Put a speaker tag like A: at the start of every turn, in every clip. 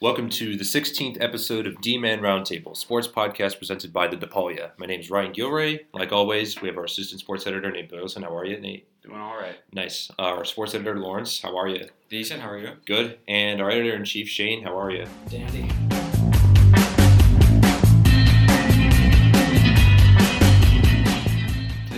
A: Welcome to the 16th episode of D-Man Roundtable, sports podcast presented by the DePaulia. My name is Ryan Gilray. Like always, we have our assistant sports editor, Nate Boylson. How are you, Nate?
B: Doing all right.
A: Nice. Uh, our sports editor, Lawrence. How are you?
C: Decent. How are you?
A: Good. And our editor in chief, Shane. How are you?
D: Dandy.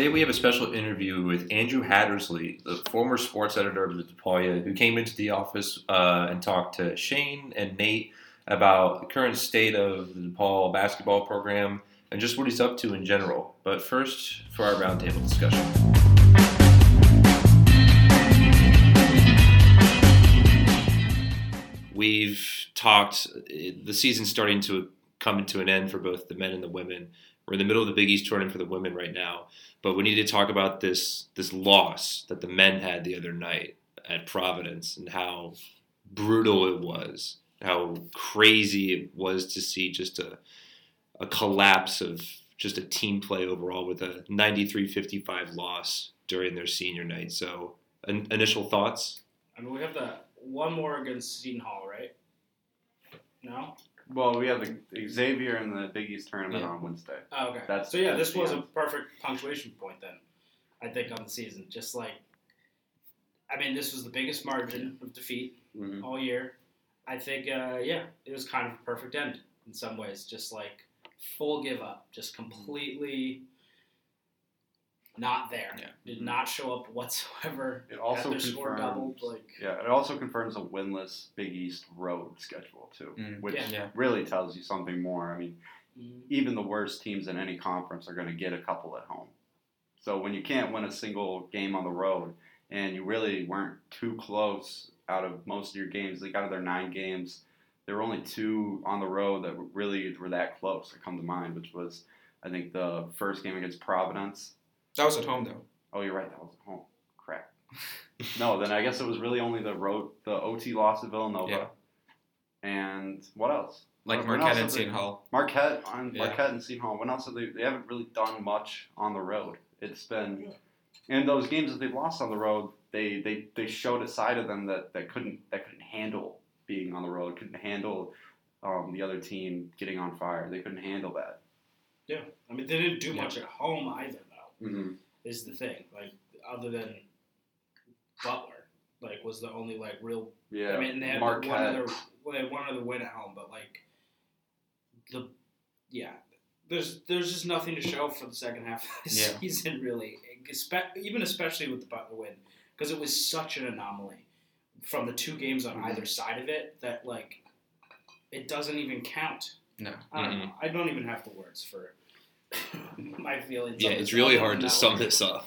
A: Today we have a special interview with Andrew Hattersley, the former sports editor of the DePaulia, who came into the office uh, and talked to Shane and Nate about the current state of the DePaul basketball program and just what he's up to in general. But first, for our roundtable discussion. We've talked, the season's starting to come to an end for both the men and the women. We're in the middle of the Big East tournament for the women right now. But we need to talk about this this loss that the men had the other night at Providence and how brutal it was, how crazy it was to see just a a collapse of just a team play overall with a 93-55 loss during their senior night. So, in, initial thoughts?
D: I mean, we have the one more against Seton Hall, right? No.
B: Well, we have the Xavier in the Big East tournament
A: Yeah.
B: on Wednesday.
D: Oh, okay.
B: That's-
D: so yeah, this was
B: the
D: a perfect punctuation point then. I think on the season, just like, I mean, this was the biggest margin of defeat
B: Mhm.
D: all year. I think, uh, yeah, it was kind of a perfect end in some ways. Just like full give up, just completely not there.
C: Yeah.
D: Did not show up whatsoever.
B: It also
D: Had their score
B: confirms-
D: doubled. Like,
B: Yeah, it also confirms a winless Big East road schedule too,
C: Mm.
B: which
D: Yeah.
C: Yeah.
B: really tells you something more. I mean,
D: mm,
B: even the worst teams in any conference are going to get a couple at home. So when you can't win a single game on the road, and you really weren't too close out of most of your games, like out of their nine games, there were only two on the road that really were that close that come to mind, which was I think the first game against Providence.
C: That was at home though.
B: Oh, you're right, that was at home. Crap. no, then I guess it was really only the road, the OT loss at Villanova.
C: Yeah.
B: And what else?
C: Like
B: When else
C: Marquette and
B: they-
C: Seton Hall.
B: Marquette on
C: Yeah.
B: Marquette and Seton Hall. When else have they? They haven't really done much on the road. It's been in those games that they've lost on the road. They they, they showed a side of them that, that couldn't that couldn't handle being on the road. Couldn't handle um, the other team getting on fire. They couldn't handle that.
D: yeah. I mean, they didn't do
C: Yeah.
D: much at home either, though.
B: Mm-hmm.
D: is the thing. Like other than Butler, like was the only like real.
B: Yeah,
D: I mean, they had
B: Marquette.
D: one other. Well, they had one other win at home, but like the yeah, there's there's just nothing to show for the second half of the
C: Yeah.
D: season really. Even especially with the Butler win because it was such an anomaly from the two games on
B: Mhm.
D: either side of it that like it doesn't even count.
C: No.
D: I don't know. I don't even have the words for my feelings.
A: Yeah, it's really hard to sum this up.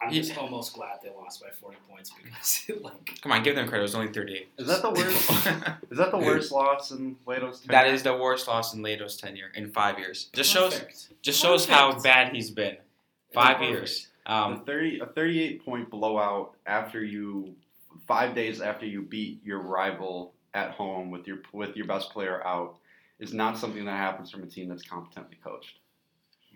D: I'm
C: Yeah.
D: just almost glad they lost by 40 points because, like,
C: Come on, give them credit. It was only 38.
B: Is that the worst? is that the worst loss in Leitao's tenure?
C: that is the worst loss in Leitao's tenure in five years. Just shows
D: perfect.
C: just shows how bad he's been. Five
D: Perfect.
C: years.
B: a
C: Um,
B: thirty a thirty eight point blowout after you five days after you beat your rival at home with your with your best player out is not something that happens from a team that's competently coached.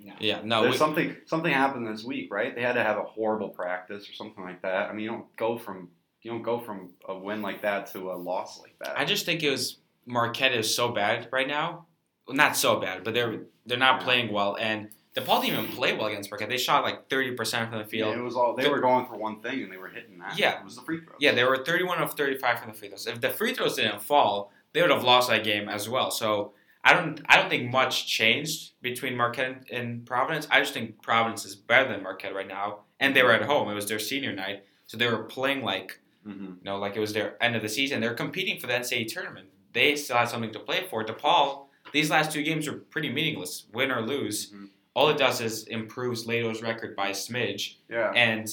D: No.
C: yeah, no.
B: There's
C: we-
B: something something happened this week, right? They had to have a horrible practice or something like that. I mean, you don't go from you don't go from a win like that to a loss like that.
C: I just think it was Marquette is so bad right now. Well, not so bad, but they're they're not
B: Yeah.
C: playing well. And DePaul didn't even play well against Marquette. They shot like 30% from the
B: Yeah,
C: field.
B: it was all they
C: The-
B: were going for one thing and they were hitting that.
C: Yeah.
B: it was the free throws.
C: Yeah, they were 31 of 35 from the free throws. If the free throws didn't fall, they would have lost that game as well. So I don't I don't think much changed between Marquette and Providence. I just think Providence is better than Marquette right now, and they were at home. It was their senior night, so they were playing like
B: hmm
C: you know like it was their end of the season. They're competing for the NCAA tournament. They still had something to play for. DePaul, these last two games were pretty meaningless, win or lose.
B: Mhm.
C: All it does is improves Leitao's record by a smidge,
B: Yeah,
C: and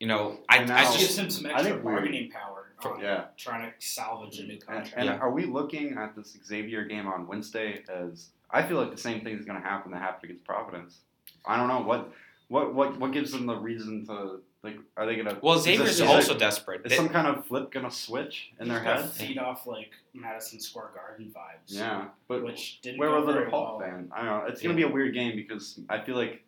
C: you know I,
B: And
C: I
B: now-
D: It gives
C: just
D: him some
B: I
D: extra
B: think we-
D: bargaining power on
B: yeah.
D: trying to salvage a new contract.
B: and
C: Yeah.
B: are we looking at this Xavier game on Wednesday as I feel like the same thing is going to happen that happened against Providence. I don't know what what what what gives them the reason to like. Are they going to?
C: well
B: is this- is
C: also
B: it-
C: desperate.
B: Is
C: They-
B: some kind of flip going to switch in their
D: He's got
B: head?
D: feed off like Madison Square Garden vibes.
B: Yeah, but
D: which didn't
B: where
D: go
B: were the
D: very
B: DePaul
D: well.
B: fan? I don't know. It's going to be a weird game because I feel like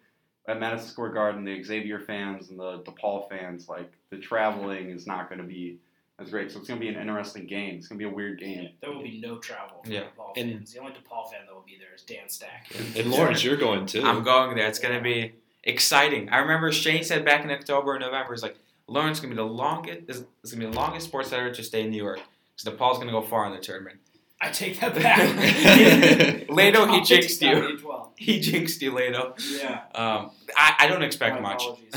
B: at Madison Square Garden, the Xavier fans and the DePaul fans, like the traveling is not going to be That's great. So it's gonna be an interesting game. It's gonna be a weird
D: Yeah,
B: game.
D: there will be no travel for
C: Yeah.
D: DePaul
A: And-
D: fans. The only DePaul fan that will be there is Dan Stack.
A: And Lawrence, you're going too.
C: I'm going there. It's gonna be exciting. I remember Shane said back in October or November, he's like, Lawrence is gonna be the longest. It's gonna be the longest sports center to stay in New York. So DePaul's gonna go far in the tournament.
D: I take that back.
C: Leitao, he jinxed you. He jinxed you, Leitao.
D: Yeah.
C: Um, I, I don't expect
D: My
C: much.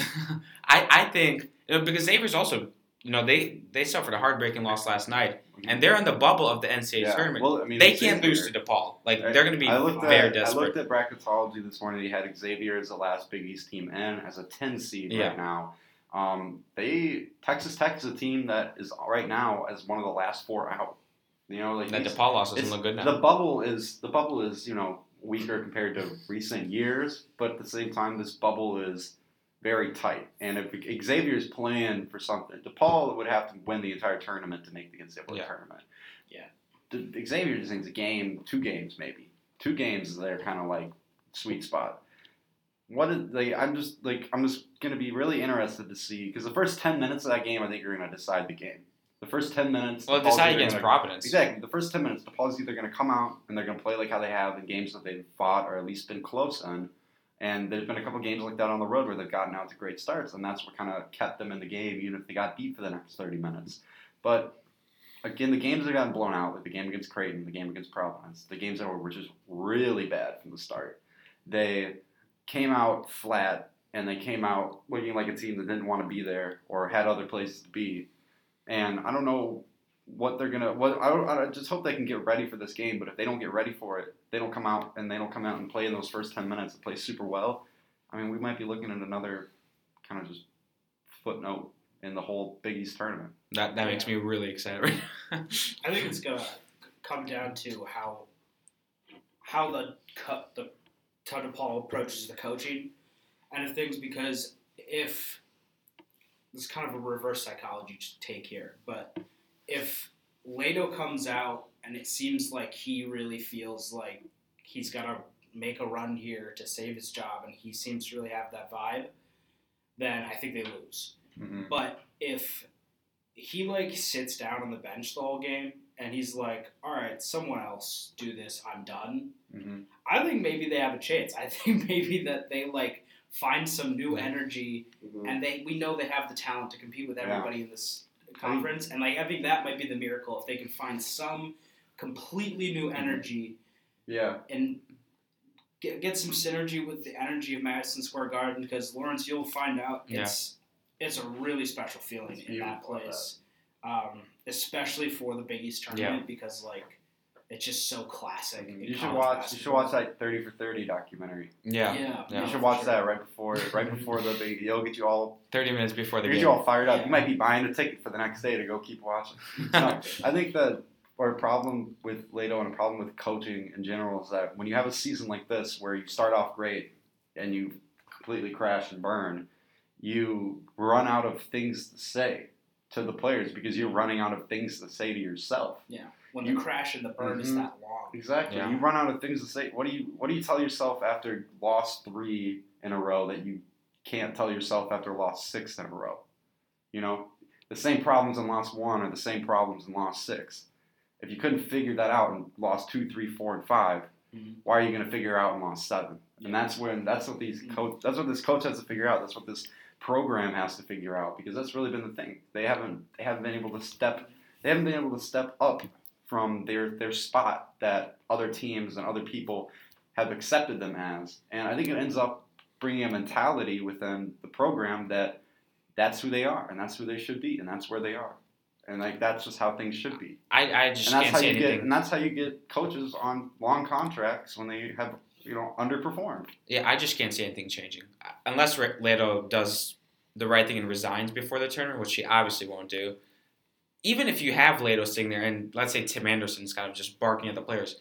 C: I, I think you know, because Xavier's also you know they they suffered a heartbreaking loss last night and they're in the bubble of the NCAA
B: Yeah.
C: tournament.
B: Well, I mean,
C: they can't lose to DePaul. Like
B: I-
C: they're going to be very
B: at, I
C: desperate.
B: looked at bracketology this morning. He had Xavier as the last Big East team in as a 10 seed
C: Yeah.
B: right now. Um, they Texas Tech is a team that is right now as one of the last four out. You know, like
C: that
B: these-
C: DePaul loss doesn't look good now.
B: The bubble is the bubble is you know weaker compared to recent years, but at the same time, this bubble is very tight. And if Xavier's playing for something, DePaul would have to win the entire tournament to make the NCAA
C: Yeah.
B: tournament.
D: Yeah.
B: The, Xavier just needs a game, two games maybe. Two games is their kind of like sweet spot. What is like? I'm just like I'm just gonna be really interested to see because the first ten minutes of that game, I think you're gonna decide the game. The first ten minutes.
C: well, decide against
B: gonna-
C: Providence.
B: Exactly. The first 10 minutes, DePaul's either going to come out and they're going to play like how they have in games that they've fought or at least been close in. And there's been a couple games like that on the road where they've gotten out to great starts, and that's what kind of kept them in the game, even if they got beat for the next 30 minutes. But again, the games that gotten blown out, like the game against Creighton, the game against Providence, the games that were just really bad from the start, they came out flat and they came out looking like a team that didn't want to be there or had other places to be. And I don't know what they're gonna. What I, I just hope they can get ready for this game. But if they don't get ready for it, they don't come out and they don't come out and play in those first ten minutes and play super well. I mean, we might be looking at another kind of just footnote in the whole Big East tournament.
C: That that makes me really excited.
D: I think it's gonna come down to how how the cut the how DePaul approaches the coaching and of things because if this is kind of a reverse psychology to take here, but if Leitao comes out and it seems like he really feels like he's got to make a run here to save his job and he seems to really have that vibe, then I think they lose.
B: Mm-hmm.
D: But if he like sits down on the bench the whole game and he's like, "All right, someone else do this. I'm done."
B: Mm-hmm.
D: I think maybe they have a chance. I think maybe that they like find some new energy and they we know they have the talent to compete with
B: Yeah.
D: everybody in this conference and like I think that might be the miracle if they can find some completely new energy
B: Yeah.
D: and get, get some synergy with the energy of Madison Square Garden because Lawrence, you'll find out
C: Yeah.
D: it's it's a really special feeling
B: It's
D: in that place, um, especially for the Big East tournament because like it's just so classic. in
B: You should
D: college
B: watch. You should watch that Thirty for Thirty documentary.
C: yeah,
D: Yeah,
C: Yeah.
B: You should watch
D: sure.
B: that right before right before the big. It'll get you all
C: thirty minutes before the
B: get
C: game.
B: you all fired up.
D: Yeah.
B: You might be buying a ticket for the next day to go keep watching. No, I think that our problem with Leitao and a problem with coaching in general is that when you have a season like this where you start off great and you completely crash and burn, you run out of things to say to the players because you're running out of things to say to yourself.
D: When
B: you-
D: the crash and the burn is
B: Mhm.
D: that long.
B: Exactly.
C: Yeah.
B: You run out of things to say. What do you What do you tell yourself after lost three in a row that you can't tell yourself after lost six in a row? You know, the same problems in lost one are the same problems in lost six. If you couldn't figure that out and lost two, three, four, and 5
D: Mhm.
B: why are you going to figure out in lost seven?
D: Yeah.
B: And that's when that's what these
D: Mhm.
B: coach that's what this coach has to figure out. That's what this program has to figure out because that's really been the thing. They haven't they haven't been able to step they haven't been able to step up from their their spot that other teams and other people have accepted them as. And I think it ends up bringing a mentality within the program that that's who they are and that's who they should be and that's where they are. And like that's just how things should be.
C: I, I just
B: and that's
C: can't
B: how
C: say
B: you
C: anything.
B: get and that's how you get coaches on long contracts when they have you know underperformed.
C: Yeah, I just can't see anything changing unless Leitao does the right thing and resigns before the tournament, which he obviously won't do. Even if you have Leitao sitting there, and let's say Tim Anderson's kind of just barking at the players,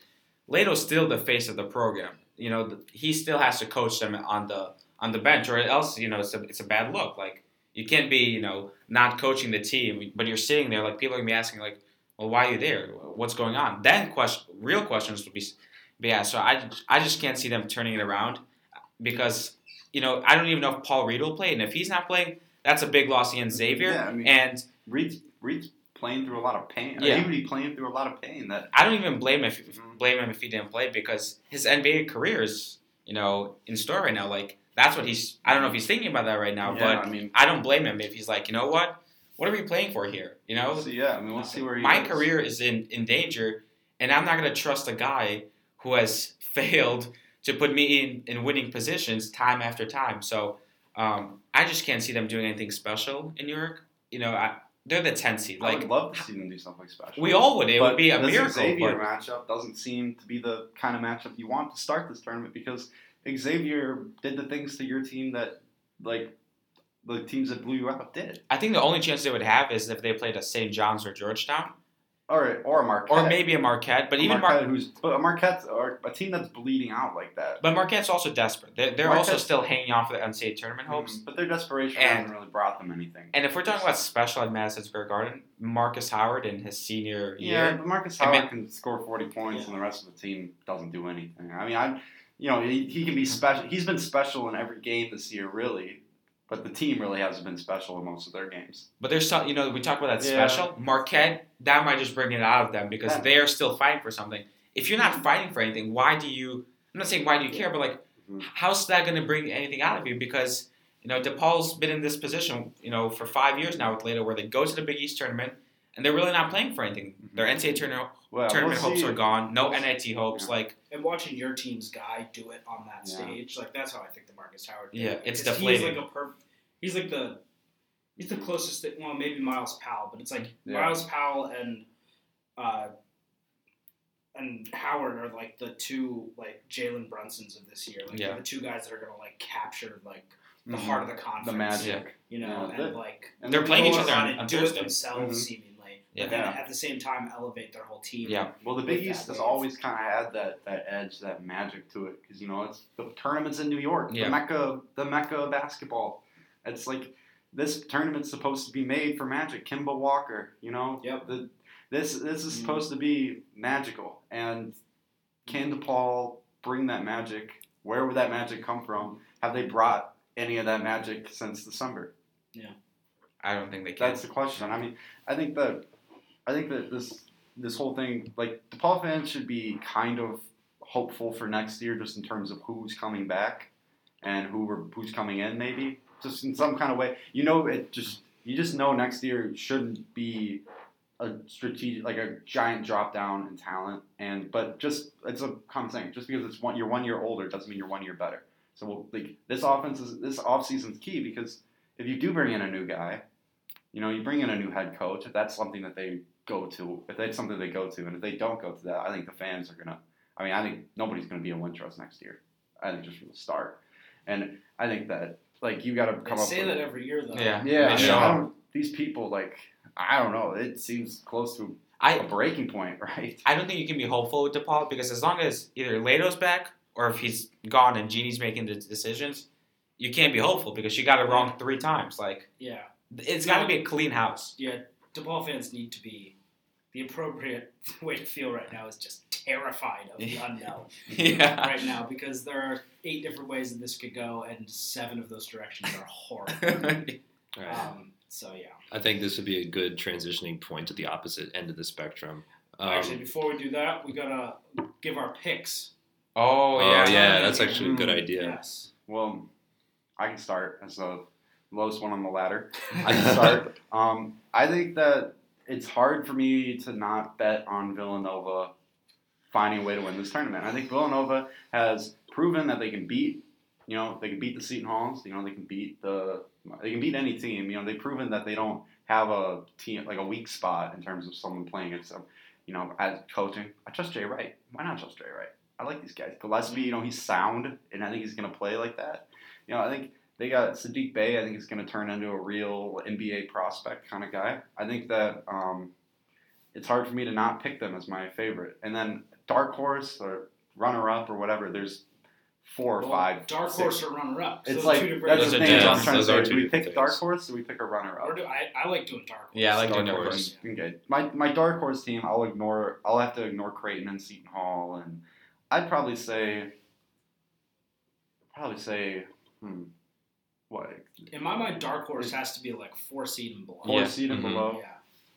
C: Leitao's still the face of the program. You know, he still has to coach them on the on the bench, or else you know it's a it's a bad look. Like you can't be you know not coaching the team, but you're sitting there like people are gonna be asking like, well, why are you there? What's going on? Then question, real questions would be be asked. So I I just can't see them turning it around because you know I don't even know if Paul Reed will play, and if he's not playing, that's a big loss against Xavier.
B: Yeah, I mean-
C: and
B: Reed's Reed's playing through a lot of pain.
C: Yeah.
B: He would be playing through a lot of pain. That
C: I don't even blame him if blame him if he didn't play because his NBA career is you know in store right now. Like that's what he's. I don't know if he's thinking about that right now,
B: yeah,
C: but
B: I mean,
C: I don't blame him if he's like, you know what, what are we playing for here? You know,
B: so yeah, I mean, we'll see where he
C: my
B: goes.
C: career is in in danger, and I'm not gonna trust a guy who has failed to put me in in winning positions time after time. So um, I just can't see them doing anything special in New York. You know, I, they're the 10 seed.
B: I
C: Like
B: would love to see them do something special.
C: we all would. It
B: But
C: would be a
B: this
C: miracle.
B: Xavier
C: but-
B: matchup doesn't seem to be the kind of matchup you want to start this tournament because Xavier did the things to your team that like the teams that blew you out did.
C: I think the only chance they would have is if they played a St. John's or Georgetown,
B: Or or a Marquette.
C: or maybe a Marquette. But
B: A
C: even Mar-
B: Marquette, who's but a Marquette or a team that's bleeding out like that.
C: but Marquette's also desperate. They're, they're also still hanging on for the NCAA tournament hopes.
B: Mhm. But their desperation
C: And-
B: hasn't really brought them anything.
C: And if we're talking about special at Madison Square Garden, Markus Howard in his senior
B: Yeah,
C: year,
B: but Markus
C: I
B: Howard
C: mean-
B: can score forty points,
D: Yeah.
B: and the rest of the team doesn't do anything. I mean, I, you know, he, he can be special. He's been special in every game this year, really. But the team really hasn't been special in most of their games.
C: but there's some, you know, we talk about that
B: Yeah.
C: special. Marquette, that might just bring it out of them because
B: That-
C: they are still fighting for something. If you're not fighting for anything, why do you? I'm not saying why do you care, but like,
B: Mhm.
C: how's that going to bring anything out of you? Because you know, DePaul's been in this position, you know, for five years now with Leitao, where they go to the Big East tournament and they're really not playing for anything. Their NCAA tournament,
B: Well,
C: tournament
B: we'll
C: hopes are gone. No
B: We'll see.
C: NIT hopes.
B: Yeah.
C: Like,
D: And watching your team's guy do it on that
B: Yeah.
D: stage, like that's how I think the Markus Howard. did
C: Yeah, it's
D: Because
C: deflating.
D: He's like a perf- He's like the. He's the closest. That, well, maybe Myles Powell, but it's like
B: Yeah.
D: Myles Powell and. Uh, and Howard are like the two like Jalen Brunsons of this year. Like
C: Yeah.
D: the two guys that are gonna like capture like the
B: Mhm.
D: heart of the conference.
B: the magic.
D: You know,
B: Yeah,
D: and
B: they're-
D: like
B: And
C: They're
B: they
C: playing each other
D: on
C: on- on
D: and do it
C: Thursday.
D: themselves
B: Mhm.
D: seemingly.
C: Yeah.
D: But then
B: Yeah.
D: at the same time elevate their whole team.
C: Yeah.
B: Well, the Big East has always kind of had that, that edge, that magic to it, because you know it's the tournaments in New York,
C: Yeah.
B: the mecca, the mecca of basketball. It's like this tournament's supposed to be made for Magic, Kemba Walker. You know,
D: Yep.
B: The, this this is
D: Mhm.
B: supposed to be magical, and can DePaul bring that magic? Where would that magic come from? Have they brought any of that magic since December?
C: Yeah, I don't think they can.
B: That's the question. I mean, I think that I think that this this whole thing, like DePaul fans, should be kind of hopeful for next year, just in terms of who's coming back and who we're, who's coming in, maybe just in some kind of way. You know, it just you just know next year shouldn't be a strategic like a giant drop down in talent, and but just it's a common thing. Just because it's one you're one year older doesn't mean you're one year better. So we'll, like this offense is this off season's key because if you do bring in a new guy, you know, you bring in a new head coach, if that's something that they go to, if that's something they go to, and if they don't go to that, I think the fans are gonna. I mean, I think nobody's gonna be in Wintrust next year. I think just from the start, and I think that like you got to
D: They
B: come up.
D: say
B: with,
D: that every year though.
C: Yeah.
B: Yeah, I, mean,
C: show
B: I
C: up.
B: don't, these people like I don't know. It seems close to a
C: I
B: breaking point, right?
C: I don't think you can be hopeful with DePaul because as long as either Leitao's back or if he's gone and Genie's making the decisions, you can't be hopeful because you got it wrong three times. Like
D: Yeah.
C: it's got to be a clean house.
D: Yeah. DePaul fans need to be. The appropriate way to feel right now is just terrified of the unknown
C: yeah.
D: right now because there are eight different ways that this could go, and seven of those directions are horrible.
A: All right.
D: um, so yeah.
A: I think this would be a good transitioning point to the opposite end of the spectrum. Um,
D: Actually, before we do that, we gotta give our picks.
C: oh
A: oh
C: yeah.
A: yeah, that's actually a good
B: Mm.
A: idea.
D: Yes.
B: Well, I can start as the lowest one on the ladder. I can start. um, I think that it's hard for me to not bet on Villanova finding a way to win this tournament. I think Villanova has proven that they can beat, you know, they can beat the Seton Halls. You know, they can beat the, they can beat any team. You know, they've proven that they don't have a team like a weak spot in terms of someone playing against them. You know, as coaching, I trust Jay Wright. Why not trust Jay Wright? I like these guys. Gillespie, you know, he's sound, and I think he's going to play like that. You know, I think they got Saddiq Bey. I think he's going to turn into a real NBA prospect kind of guy. I think that um, it's hard for me to not pick them as my favorite. And then dark horse or runner up or whatever. There's four or
D: Well,
B: five.
D: Dark
B: six-
D: horse or runner up.
B: It's like
D: two
B: that's the thing. I'm
A: different.
B: trying to
A: Those
B: say. Do we
A: different
B: pick dark horse? Or do we pick a runner
D: Or
B: up?
D: do I? I like doing dark horse.
C: Yeah, I like doing
B: dark
C: dark
B: horse.
C: horse.
B: Okay. My my dark horse team. I'll ignore. I'll have to ignore Creighton and Seton Hall, and I'd probably say. Probably say. Hmm. What?
D: In my mind, dark horse has to be like four seed and below.
B: Four
C: Yeah.
B: seed and
A: Mhm.
B: below.
D: Yeah.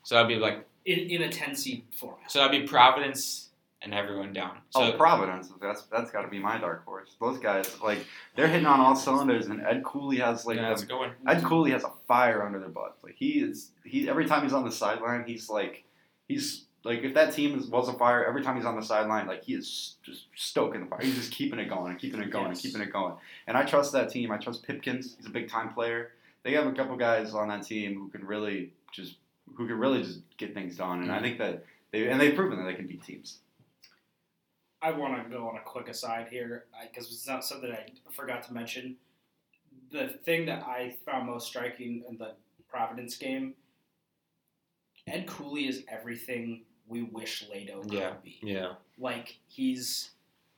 C: So that'd be like
D: in, in a 10 seed format.
C: so that'd be Providence and everyone down. So
B: oh, Providence. That's that's got to be my dark horse. Those guys, like, they're hitting on all cylinders, and Ed Cooley has like
C: yeah, that's a
B: the,
C: good one.
B: Ed Cooley has a fire under their butt. Like he is, he every time he's on the sideline, he's like, he's like if that team is, was a fire, every time he's on the sideline, like he is just stoking the fire. He's just keeping it going and keeping it going
D: Yes.
B: and keeping it going. And I trust that team. I trust Pipkins. He's a big time player. They have a couple guys on that team who can really just who can really just get things done. And I mm-hmm. think that they and they've proven that they can beat teams.
D: I want to go on a quick aside here because it's not something I forgot to mention. The thing that I found most striking in the Providence game, Ed Cooley is everything we wish Leitao could
C: Yeah.
D: be.
A: Yeah.
D: Like he's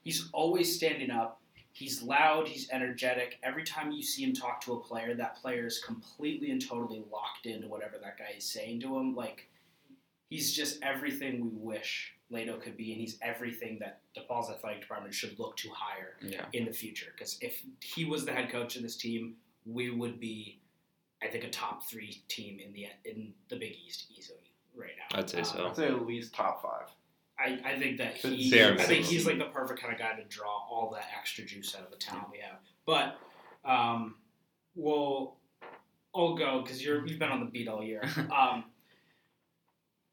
D: he's always standing up. He's loud. He's energetic. Every time you see him talk to a player, that player is completely and totally locked into whatever that guy is saying to him. Like he's just everything we wish Leitao could be, and he's everything that DePaul's athletic department should look to hire
C: Yeah.
D: in the future. Because if he was the head coach of this team, we would be, I think, a top three team in the in the Big East easily right now.
A: I'd say
D: Um,
A: so.
B: I'd say at least top five.
D: I, I think that
B: Should
D: he,
A: say our
D: I think he's like the perfect kind of guy to draw all that extra juice out of the talent we have. But um, we'll I'll go because you're you've been on the beat all year. Um,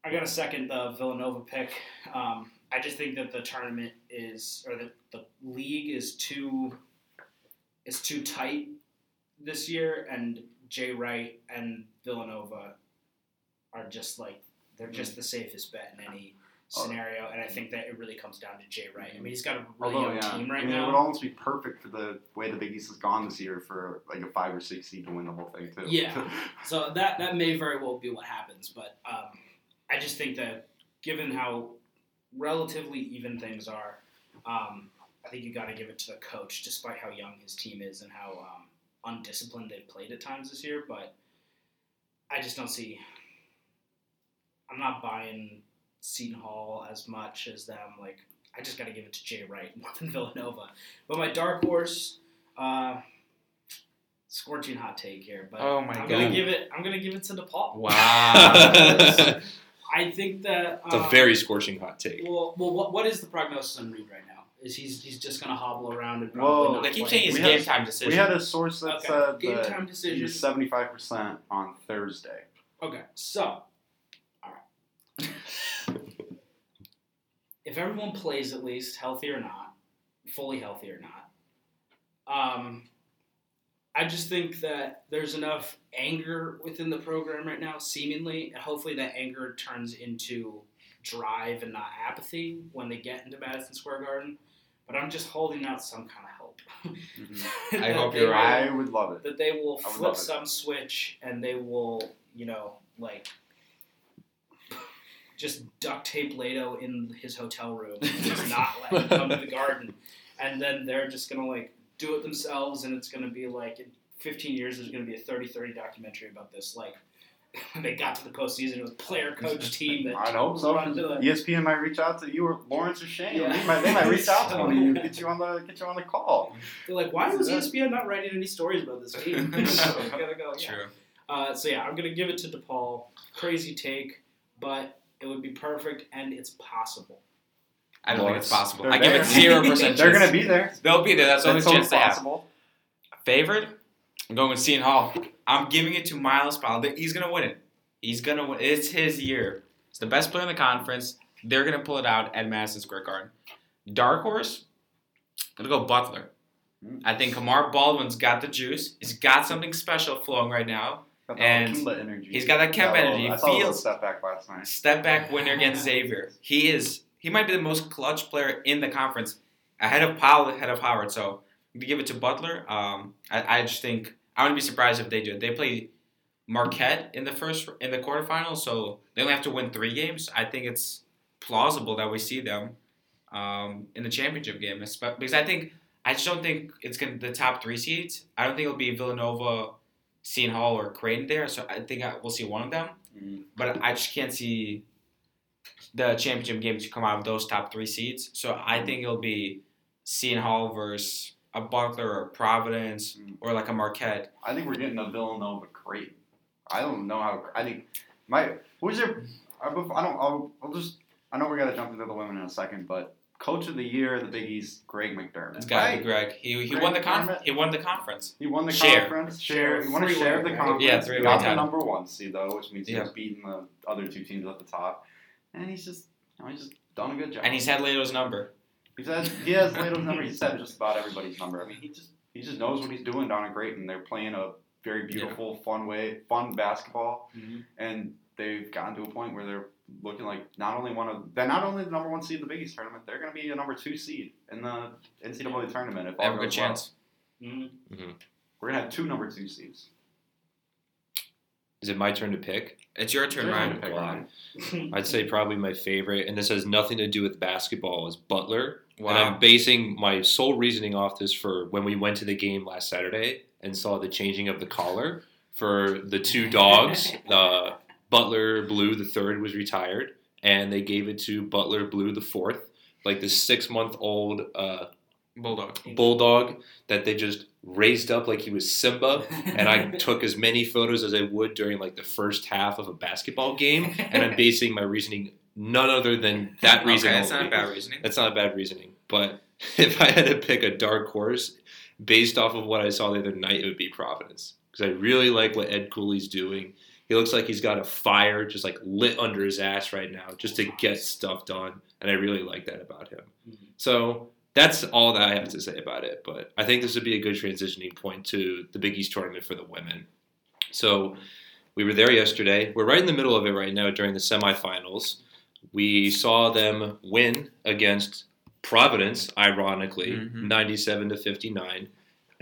D: I got a second the Villanova pick. Um, I just think that the tournament is or the, the league is too is too tight this year, and Jay Wright and Villanova are just like they're just the safest bet in any scenario, and I think that it really comes down to Jay Wright. I mean, he's got a really
B: Although,
D: young
B: yeah,
D: team right
B: I mean, it would almost be perfect for the way the Big East has gone this year for like a five or six seed to win the whole thing too.
D: Yeah. So that that may very well be what happens, but um, I just think that given how relatively even things are, um, I think you got to give it to the coach, despite how young his team is and how um, undisciplined they've played at times this year. But I just don't see. I'm not buying Seton Hall as much as them. Like I just got to give it to Jay Wright more than Villanova. But my dark horse. Uh, Scorching hot take here, but
C: Oh my
D: I'm
C: God.
D: gonna give it. I'm gonna give it to DePaul.
C: Wow.
D: I think that It's
A: a
D: um,
A: very scorching hot take.
D: well. Well, what, what is the prognosis on Reed right now? Is he's he's just gonna hobble around and probably
B: Well,
D: not
C: they keep
D: play?
C: saying it's
B: We
C: game
B: had-
C: time decision.
B: we had a source that
D: Okay,
B: said
D: game
B: that
D: time decision.
B: he's seventy five percent on Thursday.
D: Okay, so, all right. If everyone plays at least healthy or not, fully healthy or not, um, I just think that there's enough anger within the program right now, seemingly, and hopefully that anger turns into drive and not apathy when they get into Madison Square Garden. But I'm just holding out some kind of hope.
C: I hope you're right.
B: I would love it.
D: that they will flip some switch and they will, you know, like just duct tape Leitao in his hotel room and just not let him come to the garden. And then they're just gonna like do it themselves and it's gonna be like in fifteen years there's gonna be a 30-30 documentary about this, like when they got to the postseason, it was player coach team that
B: I hope so.
D: run to the-
B: ESPN might reach out to you or Lawrence or Shane.
D: Yeah.
B: They, might, they might reach out to one of you, get you on the get you on the call.
D: they're like, why was
B: Yeah.
D: ESPN not writing any stories about this team? so gotta go. Yeah.
C: True.
D: Uh, so yeah, I'm gonna give it to DePaul. Crazy take, but it would be perfect and it's possible.
C: I don't
B: Well,
C: think it's
B: it's-
C: possible.
B: they're
C: I give it zero percent.
B: They're gonna be there.
C: They'll be there. That's the only
B: That's
C: chance they have.
B: possible.
C: Favorite? I'm going with Seton Hall. I'm giving it to Myles Powell. He's gonna win it. He's gonna win. It's his year. It's the best player in the conference. They're gonna pull it out at Madison Square Garden. Dark horse. I'm gonna go Butler. I think Kamar Baldwin's got the juice. He's got something special flowing right now.
B: Got
C: And
B: Kemba energy.
C: he's got that Kemba
B: Got a little-
C: energy. He
B: I saw a
C: feels-
B: step back last night.
C: Step back winner against Xavier. He is. He might be the most clutch player in the conference, ahead of Powell, ahead of Howard. So gonna give it to Butler. Um, I, I just think I wouldn't be surprised if they do it. They play Marquette in the first in the quarterfinals, so they only have to win three games. I think it's plausible that we see them um, in the championship game, espe- because I think I just don't think it's gonna the top three seeds. I don't think it'll be Villanova, Seton Hall, or Creighton there. So I think I, we'll see one of them
B: Mm.
C: but I just can't see the championship game to come out of those top three seeds. So I think it'll be Seton Hall versus a Butler or Providence
B: Mm.
C: or like a Marquette.
B: I think we're getting a Villanova Creighton. I don't know how. I think my Who's your? I don't. I'll, I'll just. I know we got to jump into the women in a second, but coach of the year, the Big East, Greg McDermott.
C: It's got to
B: Right?
C: be Greg. He, he
B: Greg
C: won the conf- He won the conference.
B: He won the
C: Share.
B: conference. Share. He won a share of the conference.
C: Yeah,
B: He
C: three-way
B: got the
C: title.
B: number one seed though, which means he
C: Yeah.
B: was beating the other two teams at the top, and he's just, you know, he's just done a good job.
C: And he's had Leitao's number.
B: He says he has Leitao's number. He's said just about everybody's number. I mean, he just he just knows what he's doing down at Creighton. They're playing a very beautiful, fun way, fun basketball,
D: Mhm.
B: and they've gotten to a point where they're looking like not only one of they're not only the number one seed in the Big East tournament, they're going to be a number two seed in the NCAA tournament. If
C: They
B: all
C: have a good
B: goes well.
C: chance.
D: Mhm.
B: We're gonna have two number two seeds.
A: Is it my turn to pick?
C: It's your turn,
B: Your
C: Ryan.
B: to pick, Ryan.
A: I'd say probably my favorite, and this has nothing to do with basketball, is Butler. Wow. And I'm basing my sole reasoning off this for when we went to the game last Saturday and saw the changing of the collar for the two dogs. uh, Butler Blue the third was retired, and they gave it to Butler Blue the fourth, like the six month old uh,
C: Bulldog.
A: bulldog that they just raised up like he was Simba. And I took as many photos as I would during like the first half of a basketball game, and I'm basing my reasoning none other than that reason.
C: Okay, that's
A: only.
C: not bad reasoning.
A: That's not bad reasoning. But if I had to pick a dark horse based off of what I saw the other night, it would be Providence. Because I really like what Ed Cooley's doing. He looks like he's got a fire just like lit under his ass right now just to get stuff done. And I really like that about him.
D: Mhm.
A: So that's all that I have to say about it. But I think this would be a good transitioning point to the Big East tournament for the women. So we were there yesterday. We're right in the middle of it right now during the semifinals. We saw them win against Providence, ironically,
C: Mhm.
A: 97 to 59.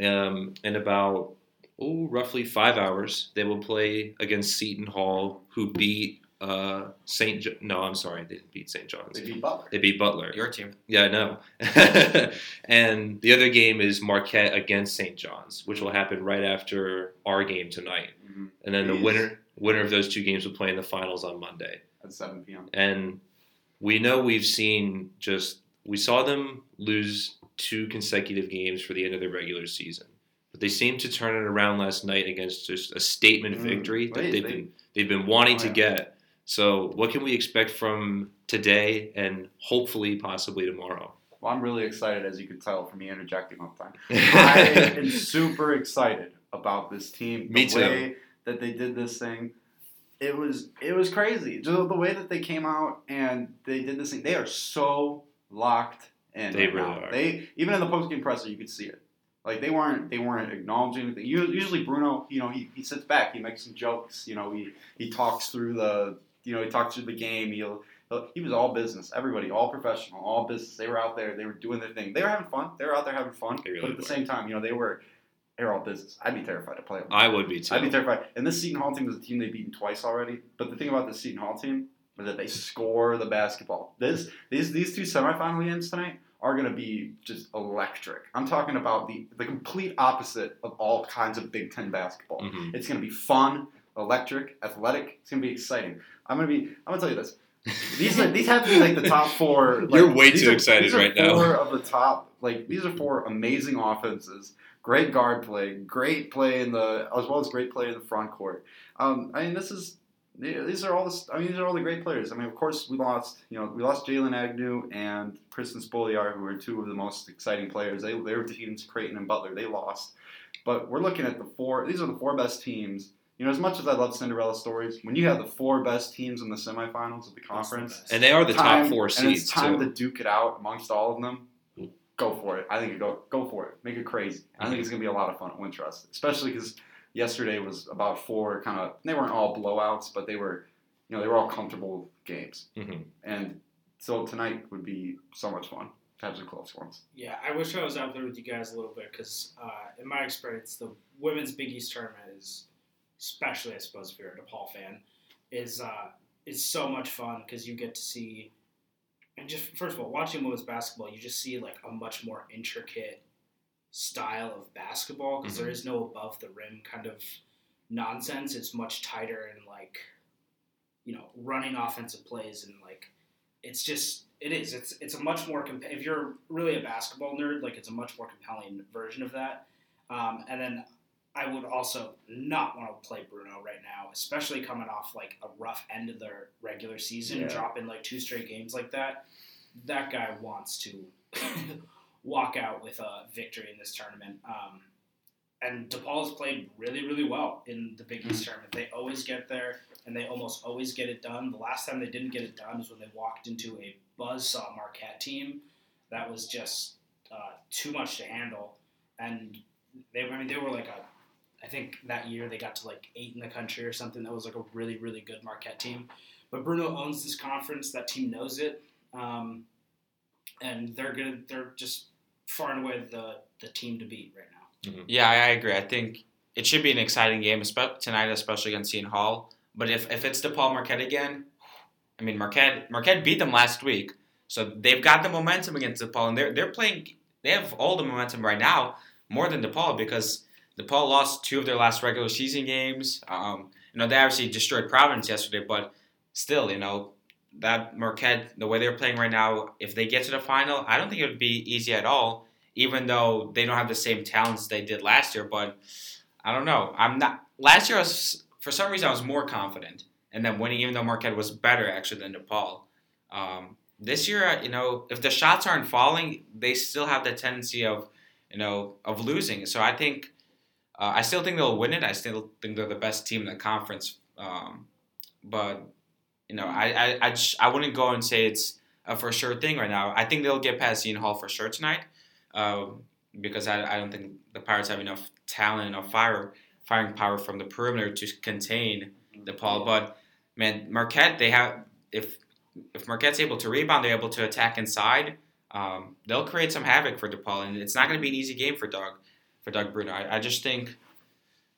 A: Um, in about oh, roughly five hours, they will play against Seton Hall, who beat uh, St. Jo- no, I'm sorry, they didn't beat St. John's.
B: They beat Butler.
A: They beat Butler.
C: Your team.
A: Yeah, I know. and the other game is Marquette against St. John's, which will happen right after our game tonight.
B: Mhm.
A: And then the winner winner of those two games will play in the finals on Monday.
B: At 7 p.m.
A: And we know we've seen just we saw them lose two consecutive games for the end of the regular season. But they seemed to turn it around last night against just a statement
B: Mm.
A: victory that
B: Wait,
A: they've
B: they-
A: been they've been wanting
B: Oh,
A: to get. So what can we expect from today and hopefully possibly tomorrow?
B: Well, I'm really excited, as you can tell from me interjecting all the time. I am super excited about this team. The
A: Me too.
B: way that they did this thing, it was it was crazy. Just the way that they came out and they did this thing. They are so locked in.
A: They
B: right
A: really
B: now.
A: are.
B: They even in the post game presser, you could see it. Like they weren't they weren't acknowledging anything. Usually Bruno, you know, he, he sits back, he makes some jokes. You know, he he talks through the you know he talks through the game. He'll he was all business. Everybody, all professional, all business. They were out there. They were doing their thing. They were having fun. They were out there having fun.
A: Really
B: but at the same time, you know, they were they were all business. I'd be terrified to play them.
A: I would be too.
B: I'd be terrified. And this Seton Hall team was a team they've beaten twice already. But the thing about the Seton Hall team is that they score the basketball. This these these two semifinal games tonight are going to be just electric. I'm talking about the the complete opposite of all kinds of Big Ten basketball.
A: Mhm.
B: It's going to be fun, electric, athletic. It's going to be exciting. I'm going to be. I'm going to tell you this. These are these have to be like the top four. Like,
A: You're way too
B: are-
A: excited
B: these are
A: right now.
B: Four of the top. Like these are four amazing offenses. Great guard play, great play in the as well as great play in the front court. Um, I mean, this is these are all the I mean these are all the great players. I mean, of course we lost you know we lost Jaylyn Agnew and Kristen Spolyar, who are two of the most exciting players. They they were teams Creighton and Butler. They lost, but we're looking at the four. These are the four best teams. You know, as much as I love Cinderella stories, when you have the four best teams in the semifinals of the conference,
A: And they are the
B: time-
A: top four
B: and
A: seeds
B: it's time
A: too.
B: to duke it out amongst all of them. Go for it. I think you go go for it. Make it crazy. I
A: Mm-hmm.
B: think it's gonna be a lot of fun at Wintrust, especially because yesterday was about four kind of. They weren't all blowouts, but they were, you know, they were all comfortable games.
A: Mhm.
B: And so tonight would be so much fun to have some close ones.
D: Yeah, I wish I was out there with you guys a little bit because, uh, in my experience, the women's Big East tournament is, especially I suppose if you're a DePaul fan, is uh, is so much fun because you get to see, and just first of all, watching women's basketball, you just see like a much more intricate style of basketball because
A: Mhm.
D: is no above the rim kind of nonsense. It's much tighter and like, you know, running offensive plays and like it's just it is it's it's a much more comp- if you're really a basketball nerd like it's a much more compelling version of that um, and then I would also not want to play Bruno right now, especially coming off like a rough end of their regular season,
B: Yeah.
D: dropping like two straight games like that. That guy wants to walk out with a victory in this tournament. Um, and DePaul has played really, really well in the Big East tournament. They always get there, and they almost always get it done. The last time they didn't get it done is when they walked into a buzzsaw Marquette team that was just uh, too much to handle. And they, I mean, they were like a I think that year they got to like eight in the country or something. That was like a really, really good Marquette team. But Bruno owns this conference. That team knows it, um, and they're gonna. They're just far and away the the team to beat right now.
C: Yeah, I I agree. I think it should be an exciting game espe- tonight, especially against Seton Hall. But if, if it's DePaul Marquette again, I mean Marquette Marquette beat them last week, so they've got the momentum against DePaul, and they're they're playing. They have all the momentum right now, more than DePaul because DePaul lost two of their last regular season games. Um, you know they obviously destroyed Providence yesterday, but still, you know that Marquette, the way they're playing right now, if they get to the final, I don't think it would be easy at all even though they don't have the same talents they did last year. But I don't know. I'm not. Last year, I was for some reason I was more confident, and then winning, even though Marquette was better actually than DePaul. Um, this year, you know, if the shots aren't falling, they still have the tendency of, you know, of losing. So I think, uh, I still think they'll win it. I still think they're the best team in the conference. Um, but you know, I I I, just, I wouldn't go and say it's a for sure thing right now. I think they'll get past Seton Hall for sure tonight um, because I, I don't think the Pirates have enough talent, enough fire, firing power from the perimeter to contain DePaul. But man, Marquette, they have if if Marquette's able to rebound, they're able to attack inside. Um, they'll create some havoc for DePaul, and it's not going to be an easy game for Doug for Doug Bruno. I, I just think
B: I don't think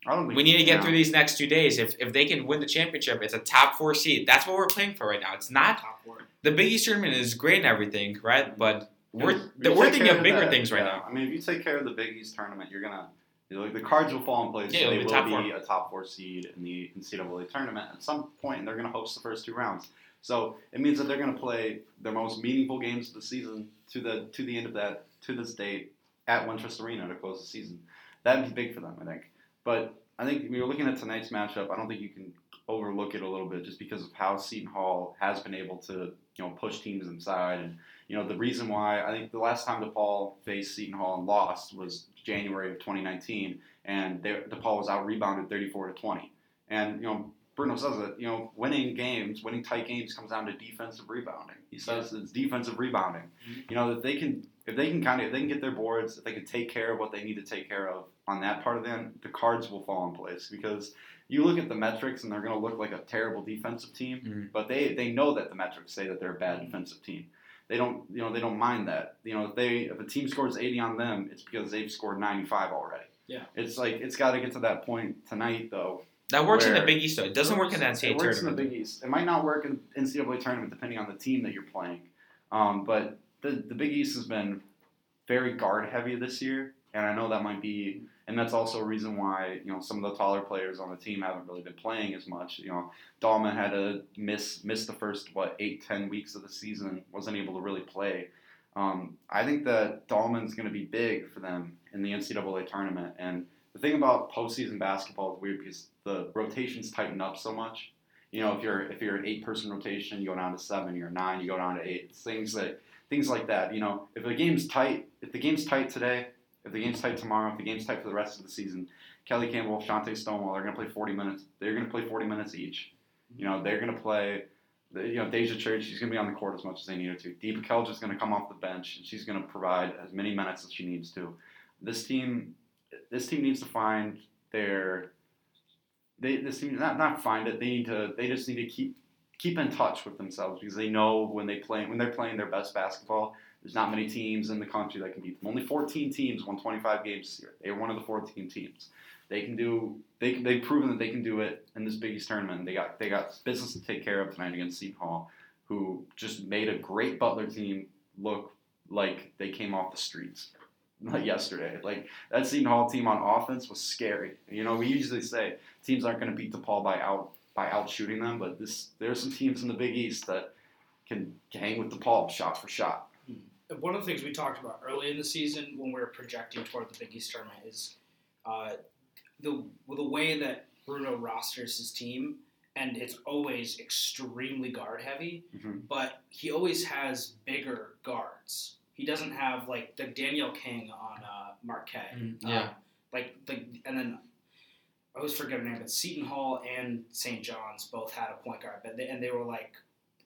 C: we need to get through these next two days. If if they can win the championship, it's a top four seed. That's what we're playing for right now. It's not
D: Top four.
C: the Big East tournament is great and everything, right? But we're
B: you
C: we're thinking of bigger things right
B: yeah,
C: now.
B: I mean, if you take care of the Big East tournament, you're gonna you know, the cards will fall in place.
C: Yeah,
B: so they
C: be
B: will
C: top
B: be
C: four.
B: a top four seed in the NCAA tournament at some point, and they're gonna host the first two rounds. So it means that they're gonna play their most meaningful games of the season to the to the end of that to this date at Wintrust Arena to close the season. That'd be big for them, I think. But I think when you're looking at tonight's matchup, I don't think you can overlook it a little bit just because of how Seton Hall has been able to you know push teams inside. And you know the reason why I think the last time DePaul faced Seton Hall and lost was January of 2019 and they, DePaul was out rebounded 34 to 20 and you know Bruno says it you know winning games winning tight games comes down to defensive rebounding. He says it's defensive rebounding. Mm-hmm. You know that they can if they can kind of if they can get their boards if they can take care of what they need to take care of on that part of them the cards will fall in place because you look at the metrics and they're going to look like a terrible defensive team
C: Mhm.
B: but they they know that the metrics say that they're a bad defensive team they don't you know they don't mind that you know if they if a team scores 80 on them it's because they've scored 95 already
D: Yeah.
B: it's like it's got to get to that point tonight though
C: That works in the Big East though. It doesn't work in the NCAA
B: it works in the
C: tournament.
B: Big East. It might not work in the NCAA tournament depending on the team that you're playing. Um, but the the Big East has been very guard heavy this year, and I know that might be, and that's also a reason why you know some of the taller players on the team haven't really been playing as much. You know, Dahlman had to miss miss the first what eight ten weeks of the season, wasn't able to really play. Um, I think that Dahlman's going to be big for them in the NCAA tournament, and the thing about postseason basketball is weird because the rotations tighten up so much. You know, if you're if you're an eight person rotation, you go down to seven. You're nine, you go down to eight. Things that things like that. You know, if the game's tight, if the game's tight today, if the game's tight tomorrow, if the game's tight for the rest of the season, Kelly Campbell, Chante Stonewall, they're gonna play 40 minutes. They're gonna play 40 minutes each. You know, they're gonna play. the- You know, Deja Church, she's gonna be on the court as much as they need her to. Dee Bekelja is gonna come off the bench and she's gonna provide as many minutes as she needs to. This team, this team needs to find their they this team not not find it. They need to they just need to keep keep in touch with themselves because they know when they play when they're playing their best basketball. There's not many teams in the country that can beat them. Only 14 teams won 25 games this year. They are one of the 14 teams. They can do. They they've proven that they can do it in this Big East tournament. They got they got business to take care of tonight against Seton Hall, who just made a great Butler team look like they came off the streets yesterday. Like that Seton Hall team on offense was scary. You know, we usually say teams aren't going to beat DePaul by out by out shooting them, but this there's some teams in the Big East that can hang with DePaul shot for shot.
D: One of the things we talked about early in the season when we were projecting toward the Big East tournament is uh, the the way that Bruno rosters his team, and it's always extremely guard heavy.
B: Mhm.
D: But he always has bigger guards. He doesn't have like the Daniel King on uh, Marquette.
C: Mhm,
D: Uh,
C: yeah.
D: like the and then I always forget her name, but Seton Hall and St. John's both had a point guard, but they, and they were like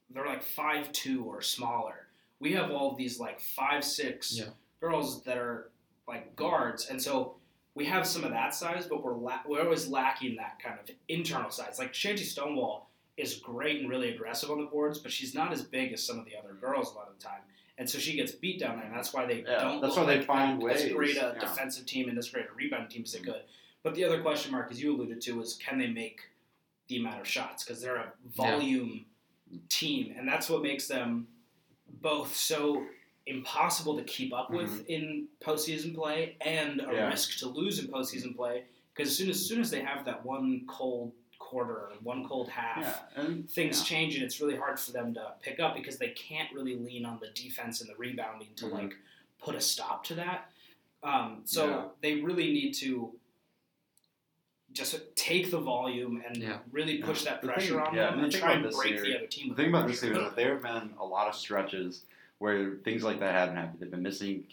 D: they're like five two or smaller. We have all of these like five six
C: Yeah.
D: girls that are like guards, and so we have some of that size, but we're la- we're always lacking that kind of internal size. Like Chante Stonewall is great and really aggressive on the boards, but she's not as big as some of the other girls a lot of the time. And so she gets beat down there, and that's why they
B: Yeah,
D: don't.
B: that's
D: look
B: why they
D: like
B: find
D: as
B: ways,
D: great a
B: yeah.
D: defensive team and as great a rebound team as they could. But the other question mark, as you alluded to, is can they make the amount of shots? Because they're a volume team, and that's what makes them both so impossible to keep up with in postseason play and a
B: Mm-hmm. Yeah.
D: risk to lose in postseason play. Because as soon as, as soon as they have that one cold quarter, one cold half,
B: Yeah, and
D: things
B: yeah.
D: change and it's really hard for them to pick up because they can't really lean on the defense and the rebounding to
B: Mhm.
D: like put a stop to that. Um, so
B: Yeah.
D: they really need to just take the volume and
C: Yeah.
D: really push that
B: The
D: pressure
B: thing-
D: on
B: yeah,
D: them
B: and
D: and try
B: about
D: and break
B: year-
D: the other team.
B: The thing
D: that
B: about this
D: pressure.
B: year is that there have been a lot of stretches where things like that haven't happened. They've been missing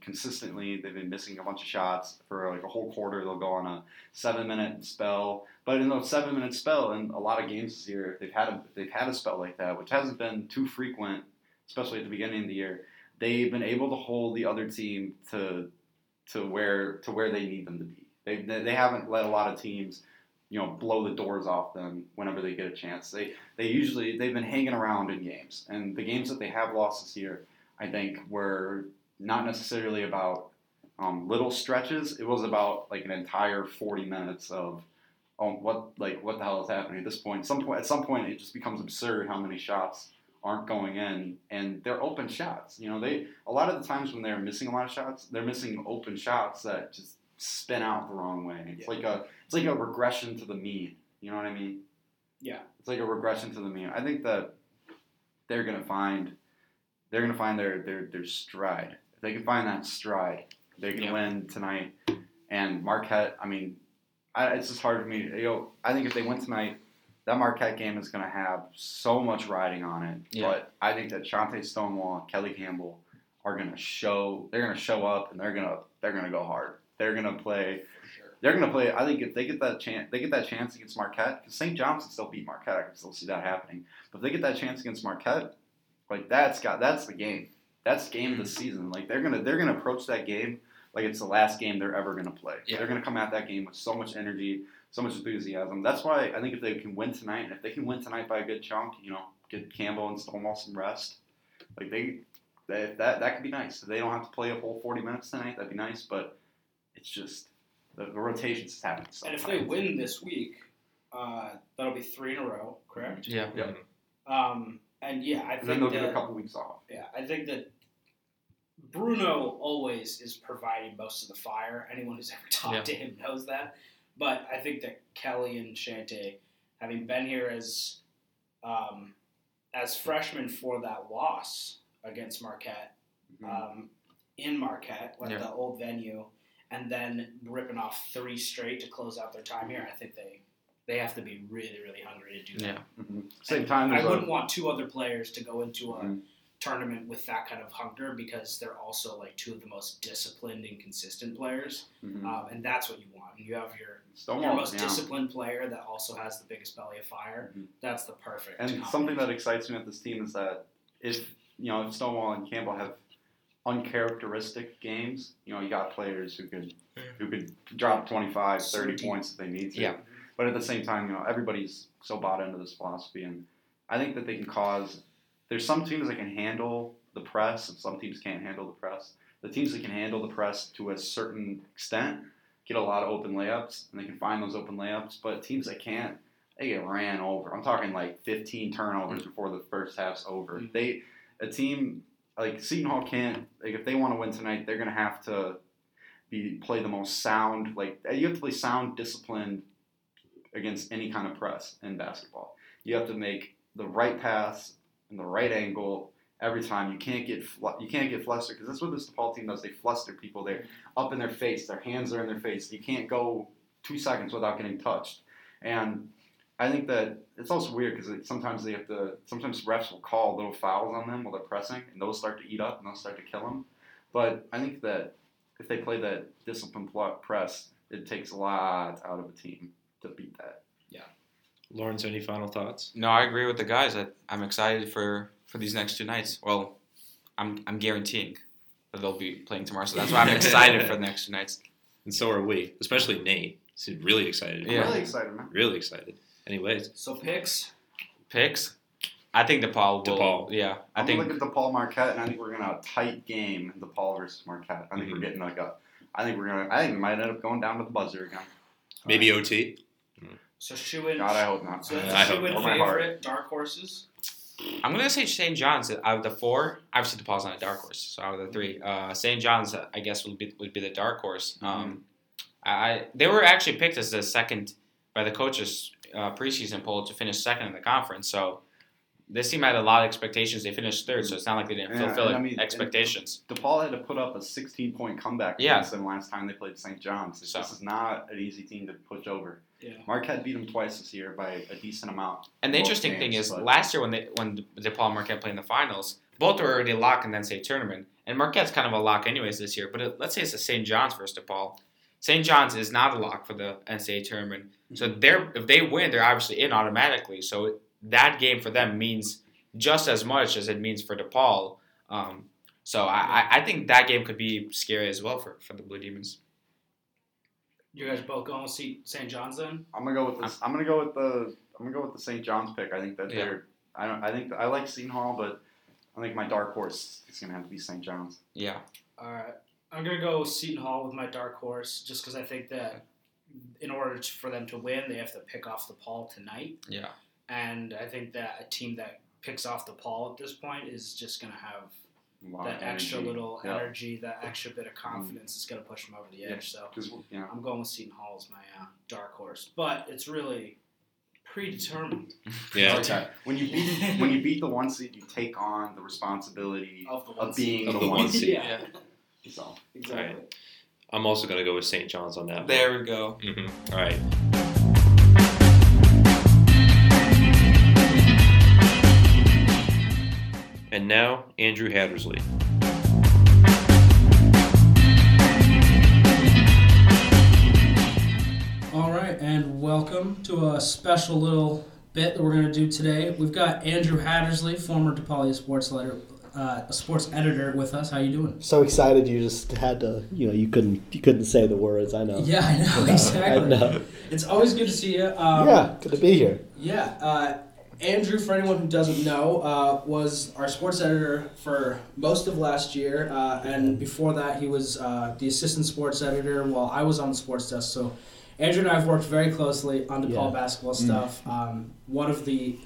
B: consistently. They've been missing a bunch of shots for like a whole quarter. They'll go on a seven minute spell, but in those seven minute spell, in a lot of games this year, they've had a, they've had a spell like that, which hasn't been too frequent, especially at the beginning of the year. They've been able to hold the other team to to where to where they need them to be. They they, they haven't let a lot of teams you know blow the doors off them whenever they get a chance. They they usually they've been hanging around in games, and the games that they have lost this year, I think, were not necessarily about um, little stretches. It was about like an entire forty minutes of um, what like what the hell is happening at this point. Some point at some point it just becomes absurd how many shots aren't going in, and they're open shots. You know, they a lot of the times when they're missing a lot of shots, they're missing open shots that just spin out the wrong way. It's
D: Yeah.
B: like a it's like a regression to the mean. You know what I mean?
D: Yeah.
B: It's like a regression to the mean. I think that they're gonna find they're gonna find their their their stride. If they can find that stride, they can
C: Yeah.
B: win tonight. And Marquette, I mean, I, it's just hard for me. You know, I think if they win tonight, that Marquette game is gonna have so much riding on it.
C: Yeah.
B: But I think that Chante Stonewall, Kelly Campbell are gonna show. They're gonna show up and they're gonna they're gonna go hard. They're gonna play
D: sure.
B: they're going to play. I think if they get that chance, they get that chance against Marquette. Because St. John's can still beat Marquette. I can still see that happening. But if they get that chance against Marquette, like that's got that's the game. That's game of the mm-hmm. season. Like they're gonna they're gonna approach that game like it's the last game they're ever gonna play.
C: Yeah.
B: They're gonna come at that game with so much energy, so much enthusiasm. That's why I think if they can win tonight, and if they can win tonight by a good chunk, you know, get Campbell and Stonewall some rest. Like they, they that that could be nice. If they don't have to play a whole forty minutes tonight, that'd be nice. But it's just the, the rotations just happen.
D: And if they win this week, uh, that'll be three in a row, correct?
C: Yeah.
B: Yeah.
D: Um, and yeah, I
B: and then
D: think
B: they'll
D: that
B: get a couple weeks off.
D: Yeah, I think that Bruno always is providing most of the fire. Anyone who's ever talked
C: Yeah.
D: to him knows that. But I think that Kelly and Chante, having been here as um, as freshmen for that loss against Marquette,
B: Mhm.
D: um, in Marquette, like
C: Yeah.
D: the old venue, and then ripping off three straight to close out their time here, I think they they have to be really, really hungry to do that.
C: Yeah.
B: Mhm. Same time,
D: I wouldn't want two other players to go into a
B: Mhm.
D: tournament with that kind of hunger because they're also like two of the most disciplined and consistent players,
B: Mhm.
D: um, and that's what you want. You have your your most
B: yeah.
D: disciplined player that also has the biggest belly of fire.
B: Mhm.
D: That's the perfect.
B: And something that excites me with this team is that if you know if Stonewall and Campbell have uncharacteristic games, you know you got players who could who could drop 25, 30 points if they need to.
C: Yeah.
B: But at the same time, you know everybody's so bought into this philosophy, and I think that they can cause. There's some teams that can handle the press, and some teams can't handle the press. The teams that can handle the press to a certain extent get a lot of open layups, and they can find those open layups. But teams that can't, they get ran over. I'm talking like 15 turnovers before the first half's over.
D: Mhm.
B: They a team like Seton Hall can't like if they want to win tonight, they're gonna have to be play the most sound like uh, you have to play sound disciplined against any kind of press in basketball. You have to make the right pass and the right angle every time. You can't get fl- you can't get flustered because that's what this DePaul team does. They fluster people. They're up in their face. Their hands are in their face. You can't go two seconds without getting touched. And I think that it's also weird because sometimes they have to. Sometimes refs will call little fouls on them while they're pressing, and those start to eat up and those start to kill them. But I think that if they play that disciplined press, it takes a lot out of a team to beat that. Yeah.
A: Lawrence, any final thoughts?
C: No, I agree with the guys. I, I'm excited for, for these next two nights. Well, I'm I'm guaranteeing that they'll be playing tomorrow, so that's why I'm excited for the next two nights.
A: And so are we, especially Nate. He's really excited.
C: Yeah.
B: Really excited, man.
A: Really excited. Anyways,
D: So picks.
C: Picks. I think DePaul will.
A: DePaul.
C: Yeah, I
B: I'm
C: think
B: gonna look at DePaul Marquette, and I think we're gonna have a tight game DePaul versus Marquette. I think
A: Mhm.
B: we're getting like a. I think we're gonna. I think we might end up going down to the buzzer again.
A: maybe OT.
D: So shoe in.
B: God, I hope not.
D: So
A: I hope
D: shoe in
B: for heart.
D: favorite dark horses.
C: I'm gonna say St. John's out of the four. Obviously, DePaul's not a dark horse, so out of the three, uh, St. John's I guess would be would be the dark horse. Um, I they were actually picked as the second by the coaches uh, preseason poll to finish second in the conference. So this team had a lot of expectations. They finished third, so it's not like they didn't
B: Yeah,
C: fulfill
B: and I mean,
C: expectations.
B: DePaul had to put up a 16 point comeback
C: Yeah.
B: against them last time they played St. John's.
C: So-
B: This is not an easy team to push over.
D: Yeah.
B: Marquette beat them twice this year by a decent amount.
C: And the
B: both
C: interesting thing is,
B: but-
C: last year when they when DePaul and Marquette played in the finals, both were already locked in the NCAA tournament. And Marquette's kind of a lock anyways this year. But it, let's say it's a St. John's versus DePaul. St. John's is not a lock for the NCAA tournament. So they're if they win, they're obviously in automatically. So that game for them means just as much as it means for DePaul. Um, so I, I, I think that game could be scary as well for, for the Blue Demons.
D: You guys both going to see St. John's then?
B: I'm gonna go with this. I'm gonna go with the. I'm gonna go with the St. John's pick. I think that
C: Yeah.
B: they're. I don't. I think I like Seton Hall, but I think my dark horse is gonna have to be St. John's.
C: Yeah.
D: All right. I'm gonna go Seton Hall with my dark horse, just because I think that in order to, for them to win, they have to pick off DePaul tonight,
C: Yeah.
D: and I think that a team that picks off DePaul at this point is just gonna have
B: A
D: that
B: of
D: extra
B: energy.
D: little
B: Yeah.
D: energy, that extra bit of confidence is gonna push them over the edge. So
B: 'Cause, you know,
D: I'm going with Seton Hall as my uh, dark horse, but it's really predetermined
A: Yeah.
B: Okay. When you beat when you beat the one seed, you take on the responsibility
D: of the
B: of being
A: Of
B: the,
A: the
B: one
A: one
B: seed.
A: seed.
D: yeah,
B: So
D: exactly.
A: I'm also going to go with St. John's on that.
C: There we go.
A: hmm All right. And now, Andrew Hattersley.
E: All right, and welcome to a special little bit that we're going to do today. We've got Andrew Hattersley, former DePaul sports letter, uh, sports editor, with us. How you doing?
F: so excited you just had to you know you couldn't you couldn't say the words i know
E: Yeah, I know
F: I
E: exactly.
F: know.
E: It's always good to see you. Um,
F: yeah good to be here
E: Yeah. Uh, Andrew, for anyone who doesn't know, uh, was our sports editor for most of last year, uh, and before that, he was uh, the assistant sports editor while I was on the sports desk. So, Andrew and I have worked very closely on DePaul
F: Yeah.
E: basketball stuff. Um, one of the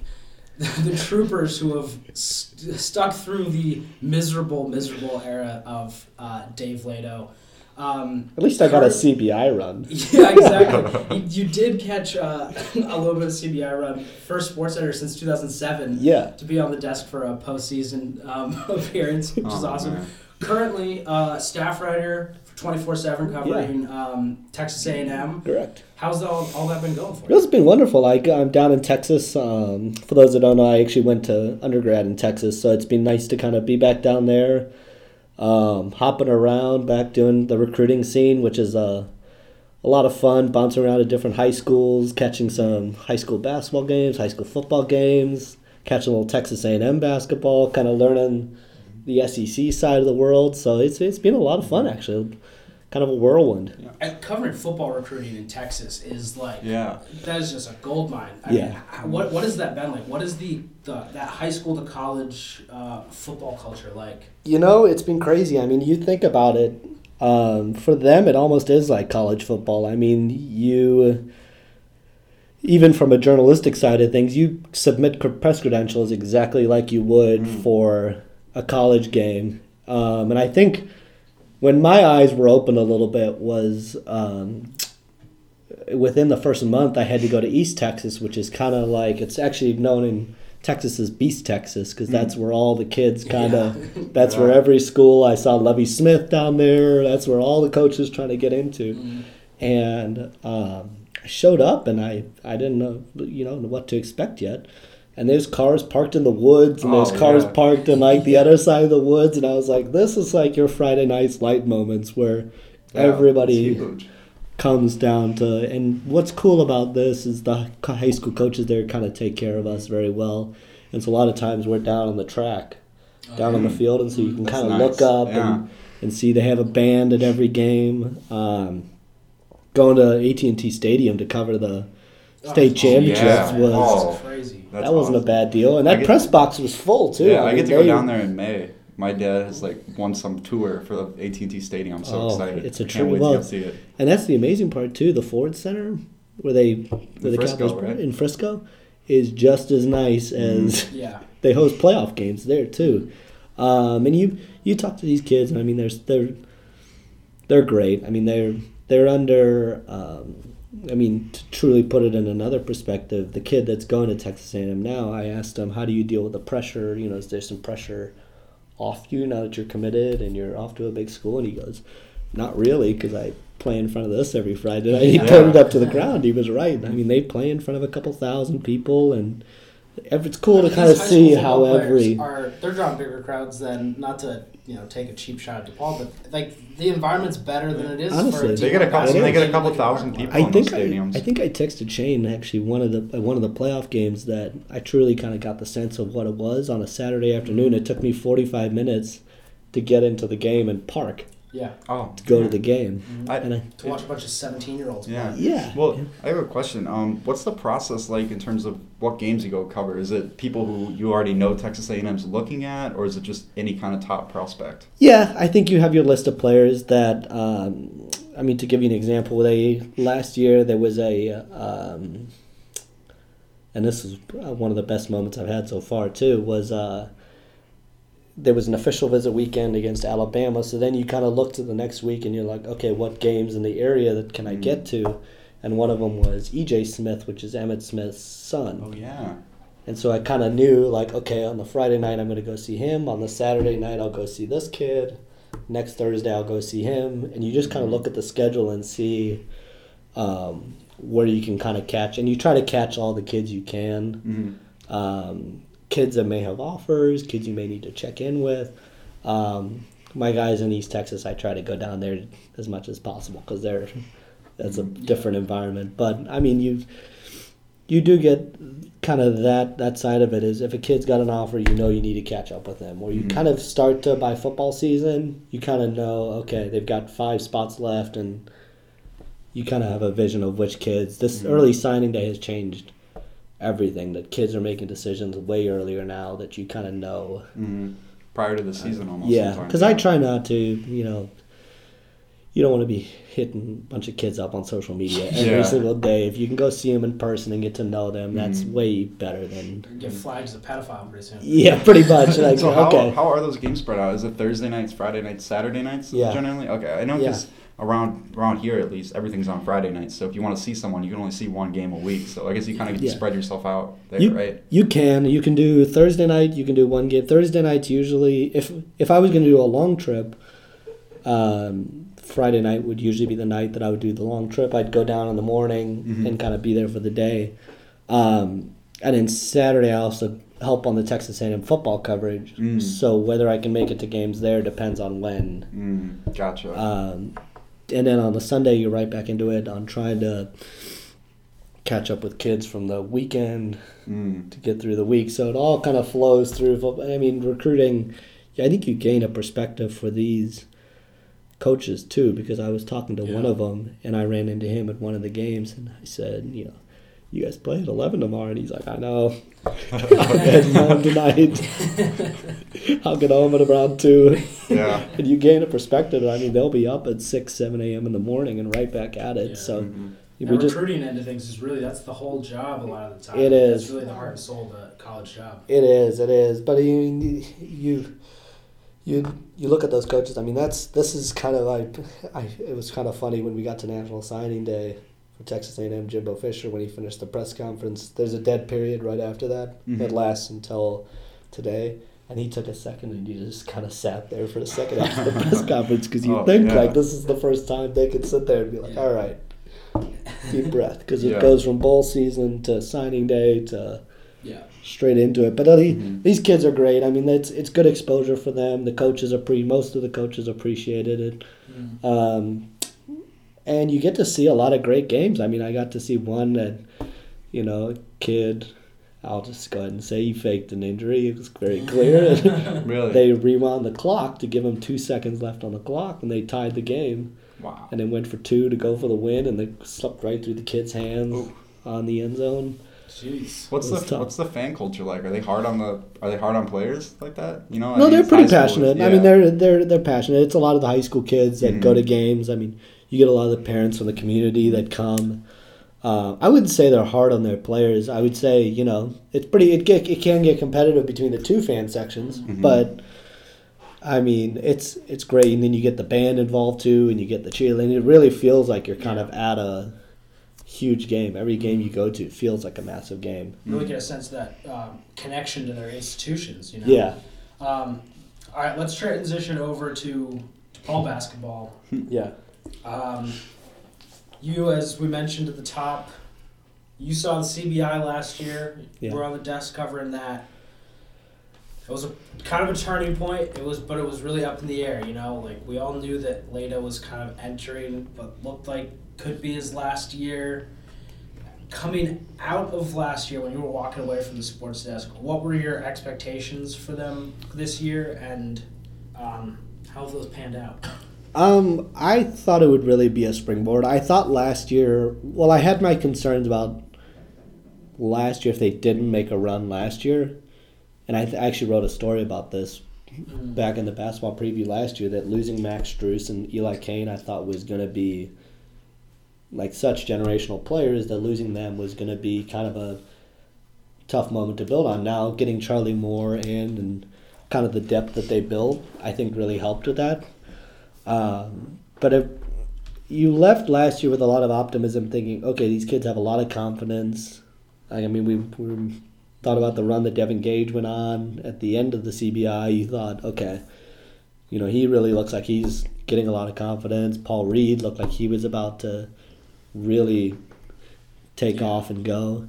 E: the troopers who have st- stuck through the miserable, miserable era of uh, Dave Leitao. Um,
F: at least i got a cbi run
E: yeah, exactly. you, you did catch uh, a little bit of CBI run. First sports editor since 2007
F: yeah
E: to be on the desk for a postseason um, appearance, which is
B: Oh,
E: awesome.
B: man.
E: Currently, uh, staff writer for 24/7 covering um, Texas A&M.
F: correct
E: How's all, all that been going for you
F: it's been wonderful. Like I'm down in Texas. Um, for those that don't know, I actually went to undergrad in Texas, so it's been nice to kind of be back down there, um, hopping around, back doing the recruiting scene, which is uh, a lot of fun. Bouncing around to different high schools, catching some high school basketball games, high school football games, catching a little Texas A&M basketball, kind of learning the SEC side of the world. So it's it's been a lot of fun actually. Kind of a whirlwind.
E: And covering football recruiting in Texas is like
B: Yeah.
E: that is just a gold mine. I
F: Yeah.
E: mean, what what has that been like? What is the, the that high school to college uh, football culture like?
F: You know, it's been crazy. I mean, you think about it. Um, for them, it almost is like college football. I mean, you, even from a journalistic side of things, you submit press credentials exactly like you would
B: Mm.
F: for a college game. Um, and I think when my eyes were open a little bit was um, within the first month, I had to go to East Texas, which is kind of like it's actually known in Texas as Beast Texas because that's where all the kids kind of. That's where every school I saw Levy Smith down there. That's where all the coaches trying to get into.
E: Mm.
F: and um, I showed up and I I didn't know you know what to expect yet. And there's cars parked in the woods, and there's
B: Oh,
F: cars
B: yeah.
F: parked in like the other side of the woods, and I was like, "This is like your Friday Night Lights moments where
B: Yeah,
F: everybody comes down to and what's cool about this is the high school coaches there kind of take care of us very well and so a lot of times we're down on the track down on the field and so you can
B: That's
F: kind of
B: nice.
F: look up and, and see they have a band at every game um, going to AT&T Stadium to cover the state championships
B: yeah.
F: was
B: Oh.
E: crazy.
B: That's
F: that wasn't
B: awesome.
F: a bad deal and that
B: get-
F: press box was full too
B: Yeah, I,
F: mean,
B: get to go down there in May. My dad has like won some tour for the AT&T Stadium. I'm so
F: Oh,
B: excited.
F: it's a true-
B: Can't wait
F: well,
B: to go see it.
F: And that's the amazing part too. The Ford Center, where they where the
B: Frisco,
F: Cowboys
B: right?
F: in Frisco, is just as nice as
E: Yeah.
F: they host playoff games there too. Um, and you you talk to these kids, and I mean, there's they're they're great. I mean, they're they're under. Um, I mean, to truly put it in another perspective, the kid that's going to Texas A&M now, I asked him, "How do you deal with the pressure? You know, is there some pressure off you now that you're committed and you're off to a big school?" And he goes, "Not really, because I play in front of this every Friday night." He
B: Yeah.
F: turned up to the ground. He was right. I mean, they play in front of a couple thousand people, and it's cool to kind of see how every
E: are they're drawing bigger crowds than not to you know take a cheap shot at DePaul, but like the environment's better than it is. for
F: Honestly.
E: a
F: They
B: get a couple-
F: they get a
B: couple thousand people.
F: I
B: in
F: think
B: those
F: I,
B: stadiums.
F: I think I texted Shane actually one of the uh, one of the playoff games that I truly kind of got the sense of what it was on a Saturday afternoon. It took me forty five minutes to get into the game and park
E: Yeah,
B: Oh,
F: to go to the game.
B: I,
F: And I,
E: to watch a bunch of seventeen year olds.
B: Yeah.
F: yeah,
B: Well, I have a question. Um, what's the process like in terms of what games you go cover? Is it people who you already know Texas A&M's looking at, or is it just any kind of top prospect?
F: yeah. I think you have your list of players that. Um, I mean, to give you an example, they last year there was a. Um, and this is uh, one of the best moments I've had so far too. Was uh, there was an official visit weekend against Alabama. So then you kind of look to the next week and you're like, okay, what games in the area that can I
B: Mm.
F: get to? And one of them was EJ Smith, which is Emmitt Smith's son.
B: Oh yeah.
F: And so I kind of knew, like, okay, on the Friday night I'm going to go see him. On the Saturday night I'll go see this kid. Next Thursday I'll go see him. And you just kind of look at the schedule and see um, where you can kind of catch. And you try to catch all the kids you can
B: hmm
F: um, kids that may have offers, kids you may need to check in with. Um, my guys in East Texas, I try to go down there as much as possible because they're that's a different environment. But I mean, you you do get kind of that that side of it is if a kid's got an offer, you know you need to catch up with them. Or you
B: Mhm.
F: kind of start to by football season, you kind of know okay they've got five spots left and. You kind of have a vision of which kids. This
B: Mhm.
F: early signing day has changed everything that kids are making decisions way earlier now that you kind of know
B: hmm Prior to the season, almost.
F: yeah because i try not to you know you don't want to be hitting a bunch of kids up on social media every
B: Yeah.
F: single day if you can go see them in person and get to know them that's
B: Mhm.
F: way better than
E: Get flagged as a pedophile pretty soon.
F: yeah pretty much like
B: so how,
F: okay
B: how are those games spread out? Is it Thursday nights, Friday nights, Saturday nights?
F: Yeah.
B: Generally, okay. I know
F: Yeah.
B: Around around here at least everything's on Friday nights. So if you want to see someone, you can only see one game a week. So I guess you kind of get
F: Yeah.
B: to spread yourself out there,
F: You-
B: right?
F: You can. You can do Thursday night. You can do one game. Thursday nights usually. If if I was going to do a long trip, um, Friday night would usually be the night that I would do the long trip. I'd go down in the morning
B: Mhm.
F: and kind of be there for the day, um, and then Saturday I also help on the Texas A&M football coverage.
B: Mm.
F: So whether I can make it to games there depends on when.
B: Mm, gotcha.
F: Um, and then on the Sunday, you're right back into it on trying to catch up with kids from the weekend
B: mm.
F: to get through the week. So it all kind of flows through. I mean, recruiting. Yeah, I think you gain a perspective for these coaches too, because I was talking to one of them and I ran into him at one of the games, and I said, you know. You guys play at eleven tomorrow, and he's like, "I know. I'll get home tonight. I'll get home at around two.
B: Yeah.
F: And you gain a perspective. I mean, they'll be up at six, seven a.m. in the morning and right back at it.
E: Yeah.
F: So
B: Mhm.
F: we
E: The
F: just
E: recruiting end of things is really that's the whole job a lot of the time.
F: It is.
E: That's really the heart and soul of a college job.
F: It is, it is. But you, you, you, you look at those coaches. I mean, that's this is kind of like, I. It was kind of funny when we got to National Signing Day for Texas A&M. Jimbo Fisher when he finished the press conference. There's a dead period right after that.
B: Mhm.
F: It lasts until today. And he took a second, and he just kind of sat there for a second after the press conference because you
B: Oh,
F: think
B: yeah.
F: like this is the first time they could sit there and be like,
E: Yeah.
F: "All right, deep breath because it
B: Yeah.
F: goes from bowl season to signing day to
D: Yeah.
F: straight into it. But uh, the-
B: Mhm.
F: these kids are great. I mean, it's it's good exposure for them. The coaches are pre most of the coaches appreciated it.
D: Mm.
F: Um, and you get to see a lot of great games. I mean, I got to see one that, you know, kid. I'll just go ahead and say he faked an injury. It was very clear.
B: Really?
F: they rewound the clock to give him two seconds left on the clock, and they tied the game.
B: wow.
F: And then went for two to go for the win, and they slipped right through the kid's hands
B: Ooh.
F: on the end zone.
D: Jeez.
B: What's the
F: tough.
B: what's the fan culture like? Are they hard on the Are they hard on players like that? You know, I
F: No,
B: mean,
F: they're pretty
B: high school,
F: passionate. I mean, they're they're they're passionate. It's a lot of the high school kids that go
B: Mhm.
F: to games. I mean, you get a lot of the parents from the community that come. Uh, I wouldn't say they're hard on their players. I would say you know it's pretty. It get it can get competitive between the two fan sections,
B: Mhm.
F: but I mean it's it's great. And then you get the band involved too, and you get the cheerleading. It really feels like you're kind of at a huge game. Every game you go to feels like a massive game.
D: You Really get a sense of that um, connection to their institutions. You know.
F: Yeah,
D: Um, all right, let's transition over to, to Paul basketball.
F: yeah.
D: Um, you, as we mentioned at the top, you saw the CBI last year.
F: Yeah.
D: We're on the desk covering that. It was a kind of a turning point. It was, but it was really up in the air. You know, like we all knew that Leitao was kind of entering, but looked like could be his last year. Coming out of last year, when you were walking away from the sports desk, what were your expectations for them this year, and um, how have those panned out?
F: Um, I thought it would really be a springboard. I thought last year, well, I had my concerns about last year if they didn't make a run last year, and I th- actually wrote a story about this back in the basketball preview last year that losing Max Strus and Eli Cain I thought was going to be like such generational players that losing them was going to be kind of a tough moment to build on. Now getting Charlie Moore in and kind of the depth that they built, I think really helped with that. Um, but if you left last year with a lot of optimism, thinking, okay, these kids have a lot of confidence. I mean, we, we thought about the run that Devin Gage went on at the end of the CBI. You thought, okay, you know, he really looks like he's getting a lot of confidence. Paul Reed looked like he was about to really take off and go.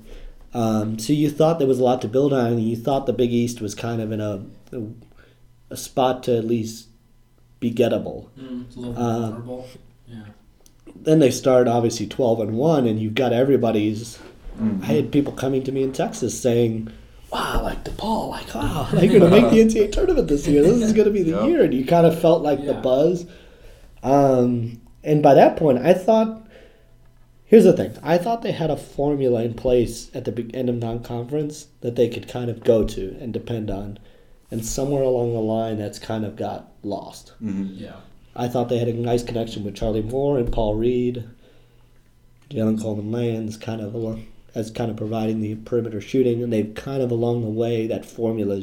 F: Um, so you thought there was a lot to build on, and you thought the Big East was kind of in a, a, a spot to at least be gettable.
D: Mm, it's a little
F: Uh.
D: Yeah.
F: Then they start obviously twelve and one, and you've got everybody's.
B: Mhm.
F: I had people coming to me in Texas saying, "Wow, like DePaul, like wow, they're going to make the NCAA tournament this year. This is going to be the
B: Yep.
F: year." And you kind of felt like the buzz. Um, and by that point, I thought. Here's the thing. I thought they had a formula in place at the end of non-conference that they could kind of go to and depend on, and somewhere along the line, that's kind of got lost.
B: Mhm.
D: Yeah.
F: I thought they had a nice connection with Charlie Moore and Paul Reed. Jalen Coleman Lands kind of along, as kind of providing the perimeter shooting, and they've kind of along the way that formula.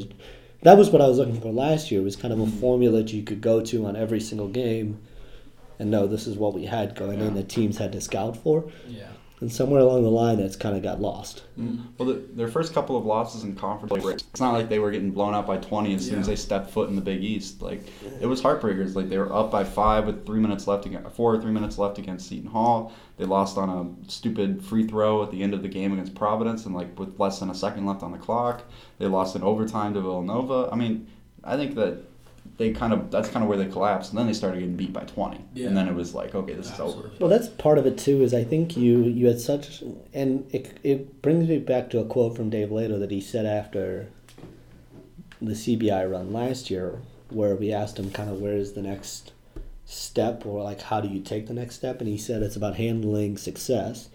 F: That was what I was looking for last year. It Was kind of a formula that you could go to on every single game, and know this is what we had going in.
B: Yeah.
F: that teams had to scout for,
D: Yeah.
F: And somewhere along the line, that's kind of got lost. Mm-hmm.
B: Well, the, their first couple of losses in conference, like, it's not like they were getting blown out by 20 as soon as they stepped foot in the Big East. Like it was heartbreakers. Like they were up by five with three minutes left against four or three minutes left against Seton Hall. They lost on a stupid free throw at the end of the game against Providence, and like with less than a second left on the clock, they lost in overtime to Villanova. I mean, I think that they kind of that's kind of where they collapsed, and then they started getting beat by 20,
D: Yeah.
B: and then it was like, okay, this is over.
F: Well, that's part of it too. Is I think you you had such, and it it brings me back to a quote from Dave Leitao that he said after the CBI run last year, where we asked him kind of where is the next step, or like how do you take the next step, and he said it's about handling success,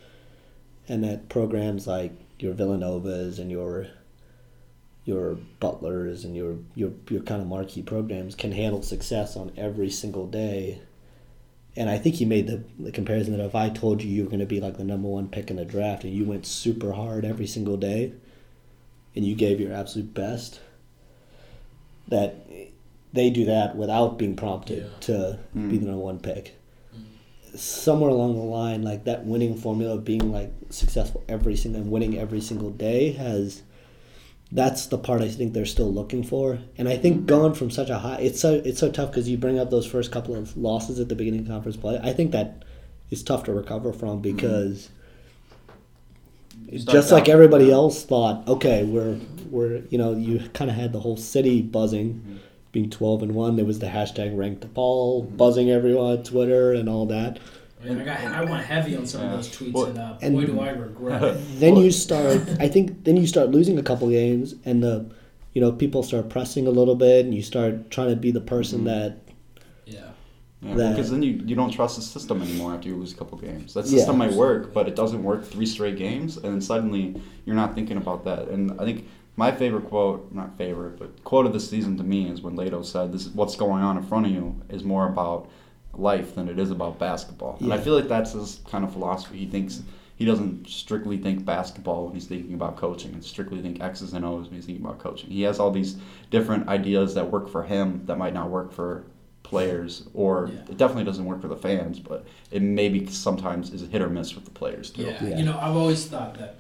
F: and that programs like your Villanovas and your your butlers and your your your kind of marquee programs can handle success on every single day and I think he made the, the comparison that if I told you you were going to be like the number one pick in the draft and you went super hard every single day and you gave your absolute best, that they do that without being prompted
D: Yeah.
F: to
B: Mm.
F: be the number one pick. Somewhere along the line, like that winning formula of being like successful every single and winning every single day has that's the part I think they're still looking for. And I think going from such a high, it's so it's so tough because you bring up those first couple of losses at the beginning of conference play. I think that is tough to recover from because
B: you start
F: just like everybody else thought, okay, we're we're you know you kind of had the whole city buzzing,
B: Mm-hmm.
F: being twelve and one. There was the hashtag rank DePaul buzzing everyone on Twitter and all that.
D: I, mean, I, got, I went heavy on some of those tweets,
B: Well,
D: and, uh,
F: and-
D: boy, do I regret it.
F: Then you start. I think then you start losing a couple games, and the you know people start pressing a little bit, and you start trying to be the person
B: Mhm.
F: that
D: Yeah.
B: Yeah,
F: that-
B: because then you, you don't trust the system anymore after you lose a couple games. That
F: Yeah.
B: system might work, but it doesn't work three straight games, and then suddenly you're not thinking about that. And I think my favorite quote, not favorite, but quote of the season to me is when Leitao said, "This is what's going on in front of you is more about life than it is about basketball." And I feel like that's his kind of philosophy. He thinks he doesn't strictly think basketball when he's thinking about coaching, and strictly think X's and O's when he's thinking about coaching. He has all these different ideas that work for him that might not work for players, or
D: Yeah.
B: it definitely doesn't work for the fans, but it maybe sometimes is a hit or miss with the players too.
D: Yeah.
F: Yeah.
D: you know, I've always thought that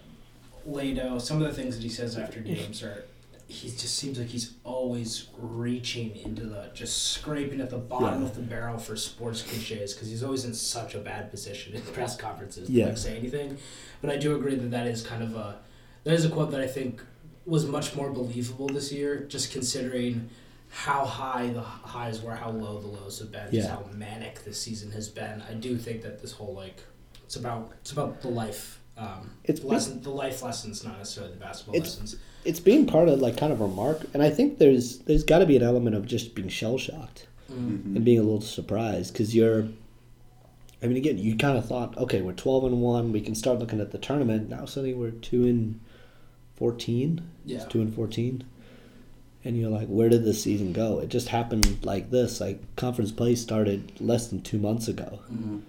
D: Leitao, some of the things that he says after games are, he just seems like he's always reaching into the, just scraping at the bottom
F: Yeah.
D: of the barrel for sports cliches because he's always in such a bad position in press conferences to
F: Yeah.
D: like say anything. But I do agree that that is kind of a, that is a quote that I think was much more believable this year, just considering how high the highs were, how low the lows have been, just how manic this season has been. I do think that this whole like it's about it's about the life um,
F: It's-
D: lesson, the life lessons, not necessarily the basketball lessons.
F: It's being part of like kind of a mark, and I think there's there's got to be an element of just being shell shocked
D: Mm.
F: and being a little surprised because you're. I mean, again, you kind of thought, okay, we're twelve and one, we can start looking at the tournament. Now suddenly we're two and fourteen.
D: Yeah,
F: It's two and fourteen. And you're like, where did this season go? It just happened like this. Like conference play started less than two months ago,
D: Mhm.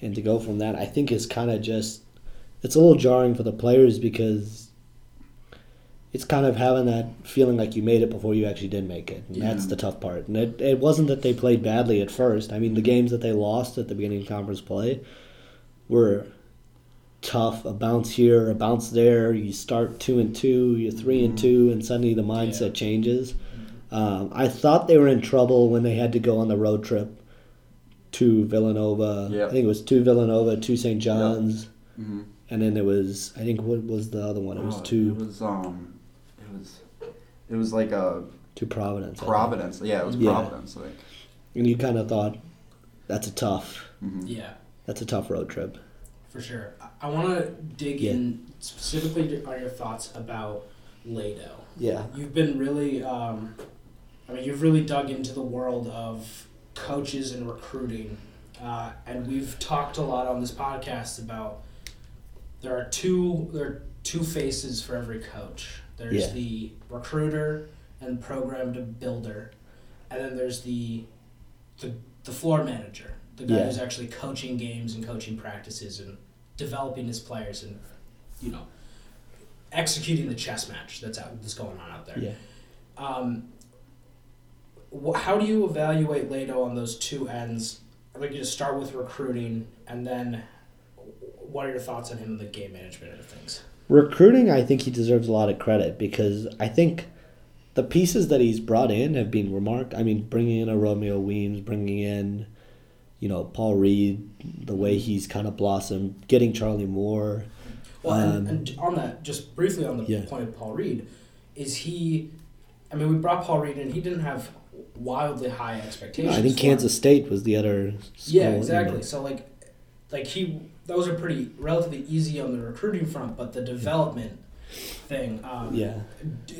F: and to go from that, I think is kind of just, it's a little jarring for the players because it's kind of having that feeling like you made it before you actually did make it, and that's the tough part. And it, it wasn't that they played badly at first. I mean, the games that they lost at the beginning of conference play were tough. A bounce here, a bounce there. You start two and two, you're 3 and two, and suddenly the mindset
D: Yeah.
F: changes. Um, I thought they were in trouble when they had to go on the road trip to Villanova.
B: Yep.
F: I think it was to Villanova, to St. John's,
B: Mm-hmm.
F: and then it was I think what was the other one? It was to
B: It was um, was, it was like a
F: to Providence.
B: Providence. Yeah, it was
F: Yeah.
B: Providence. Like,
F: And you kind of thought that's a tough
B: mhm.
D: yeah,
F: that's a tough road trip.
D: for sure. I, I want to dig
F: Yeah.
D: in specifically to- on your thoughts about Leitao.
F: Yeah.
D: You've been really, um, I mean, you've really dug into the world of coaches and recruiting, uh, and we've talked a lot on this podcast about there are two there are two faces for every coach. There's
F: Yeah.
D: the recruiter and program to builder, and then there's the the, the floor manager, the guy
F: Yeah.
D: who's actually coaching games and coaching practices and developing his players and you know executing the chess match that's out that's going on out there.
F: Yeah.
D: Um, wh- how do you evaluate Leitao on those two ends? I'd like you to start with recruiting, and then what are your thoughts on him and the game management of things?
F: Recruiting, I think he deserves a lot of credit because I think the pieces that he's brought in have been remarked. I mean, bringing in a Romeo Weems, bringing in, you know, Paul Reed, the way he's kind of blossomed, getting Charlie Moore.
D: Well,
F: Um,
D: and, and on that, just briefly on the
F: Yeah.
D: point of Paul Reed, is he? I mean, we brought Paul Reed in. He didn't have wildly high expectations.
F: I think
D: for him.
F: Kansas State was the other. School,
D: Yeah, exactly. So like, like he, those are pretty relatively easy on the recruiting front, but the development thing. Um,
F: Yeah.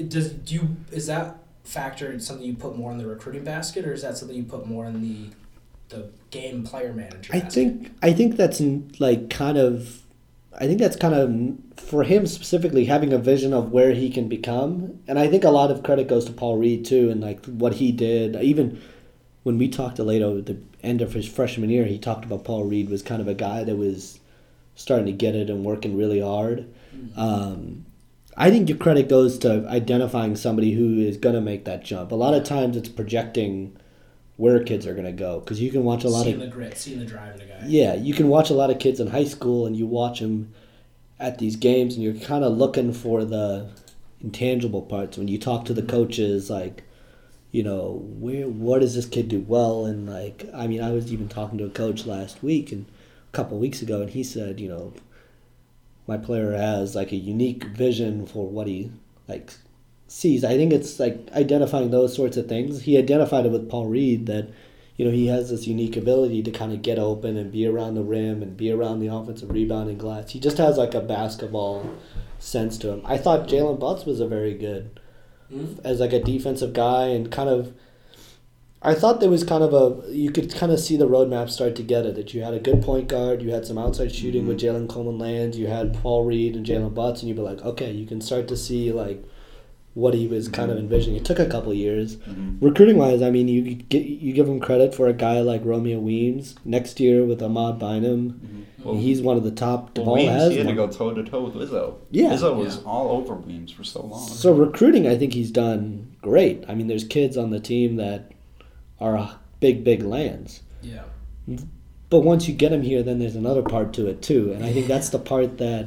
D: Does do you is that factor something you put more in the recruiting basket, or is that something you put more in the the game player manager?
F: I
D: basket?
F: think I think that's like kind of I think that's kind of for him specifically having a vision of where he can become, and I think a lot of credit goes to Paul Reed too, and like what he did. Even when we talked to Leitao the end of his freshman year, he talked about Paul Reed was kind of a guy that was starting to get it and working really hard. Um, I think your credit goes to identifying somebody who is going to make that jump. A lot of times it's projecting where kids are going to go because you can watch a lot
D: seeing
F: of
D: the grit, seeing the drive in the guy.
F: yeah, you can watch a lot of kids in high school, and you watch them at these games, and you're kind of looking for the intangible parts. When you talk to the coaches, like, you know, where what does this kid do well? And like, I mean, I was even talking to a coach last week and a couple weeks ago, and he said, you know, my player has like a unique vision for what he like sees. I think it's like identifying those sorts of things. He identified it with Paul Reed that you know he has this unique ability to kind of get open and be around the rim and be around the offensive rebounding glass. He just has like a basketball sense to him. I thought Jaylen Butz was a very good
D: Mhm.
F: as like a defensive guy and kind of. I thought there was kind of a you could kind of see the roadmap start to get it that you had a good point guard, you had some outside shooting with Jalen Coleman Land, you had Paul Reed and Jaylen Butz, and you'd be like, okay, you can start to see like what he was kind of envisioning. It took a couple of years.
B: Mhm.
F: Recruiting wise, I mean, you get you give him credit for a guy like Romeo Weems next year with Ahmad Bynum.
B: Well,
F: he's one of the top.
B: well,
F: DePaul
B: Weems,
F: has
B: he had to go toe to toe with Izzo.
F: Yeah.
B: Izzo was
D: Yeah.
B: all over Weems for so long.
F: So recruiting, I think he's done great. I mean, there's kids on the team that are big, big lands.
D: Yeah.
F: But once you get them here, then there's another part to it too, and I think that's the part that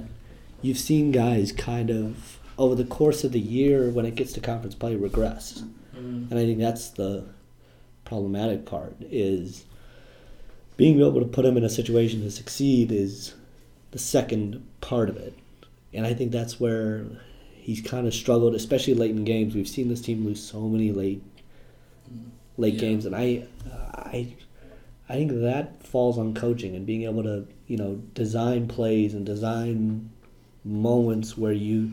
F: you've seen guys kind of over the course of the year when it gets to conference play regress,
D: Mhm.
F: and I think that's the problematic part is being able to put him in a situation to succeed is the second part of it, and I think that's where he's kind of struggled, especially late in games. We've seen this team lose so many late late
D: Yeah.
F: games, and I I I think that falls on coaching and being able to you know design plays and design moments where you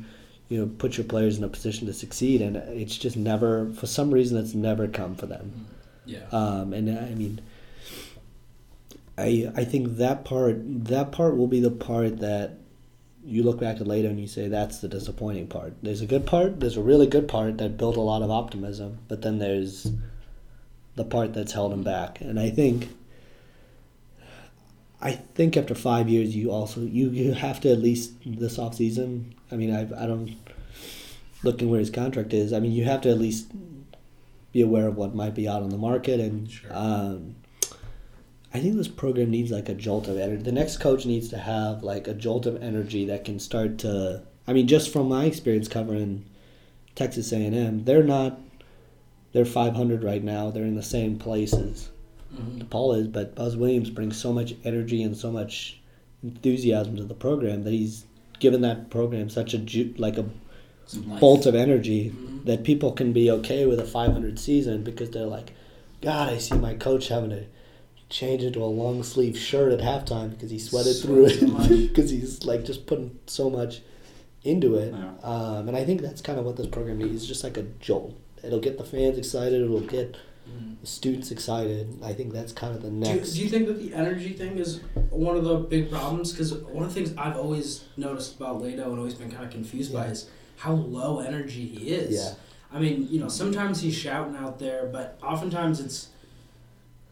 F: you know put your players in a position to succeed, and it's just never for some reason it's never come for them.
D: Yeah.
F: Um, and I mean, I I think that part that part will be the part that you look back at later and you say that's the disappointing part. There's a good part. There's a really good part that built a lot of optimism, but then there's the part that's held him back. And I think I think after five years, you also you, you have to at least this off season. I mean, I I don't looking where his contract is. I mean, you have to at least be aware of what might be out on the market and
D: Sure.
F: um, I think this program needs like a jolt of energy. The next coach needs to have like a jolt of energy that can start to. I mean, just from my experience covering Texas A and M, they're not. They're 500 right now. They're in the same places.
D: Mhm.
F: DePaul is, but Buzz Williams brings so much energy and so much enthusiasm to the program that he's given that program such a ju- like a bolt of energy
D: Mhm.
F: that people can be okay with a 500 season because they're like, God, I see my coach having to change into a long sleeve shirt at halftime because he sweated through
D: so much.
F: it because he's like just putting so much into it.
B: Yeah.
F: Um, and I think that's kind of what this program needs, just like a jolt. It'll get the fans excited. It'll get
D: Mhm.
F: the students excited. I think that's kind of the
D: Do you,
F: next.
D: do you think that the energy thing is one of the big problems? Because one of the things I've always noticed about Leitao and always been kind of confused by is how low energy he is.
F: Yeah.
D: I mean, you know, sometimes he's shouting out there, but oftentimes it's,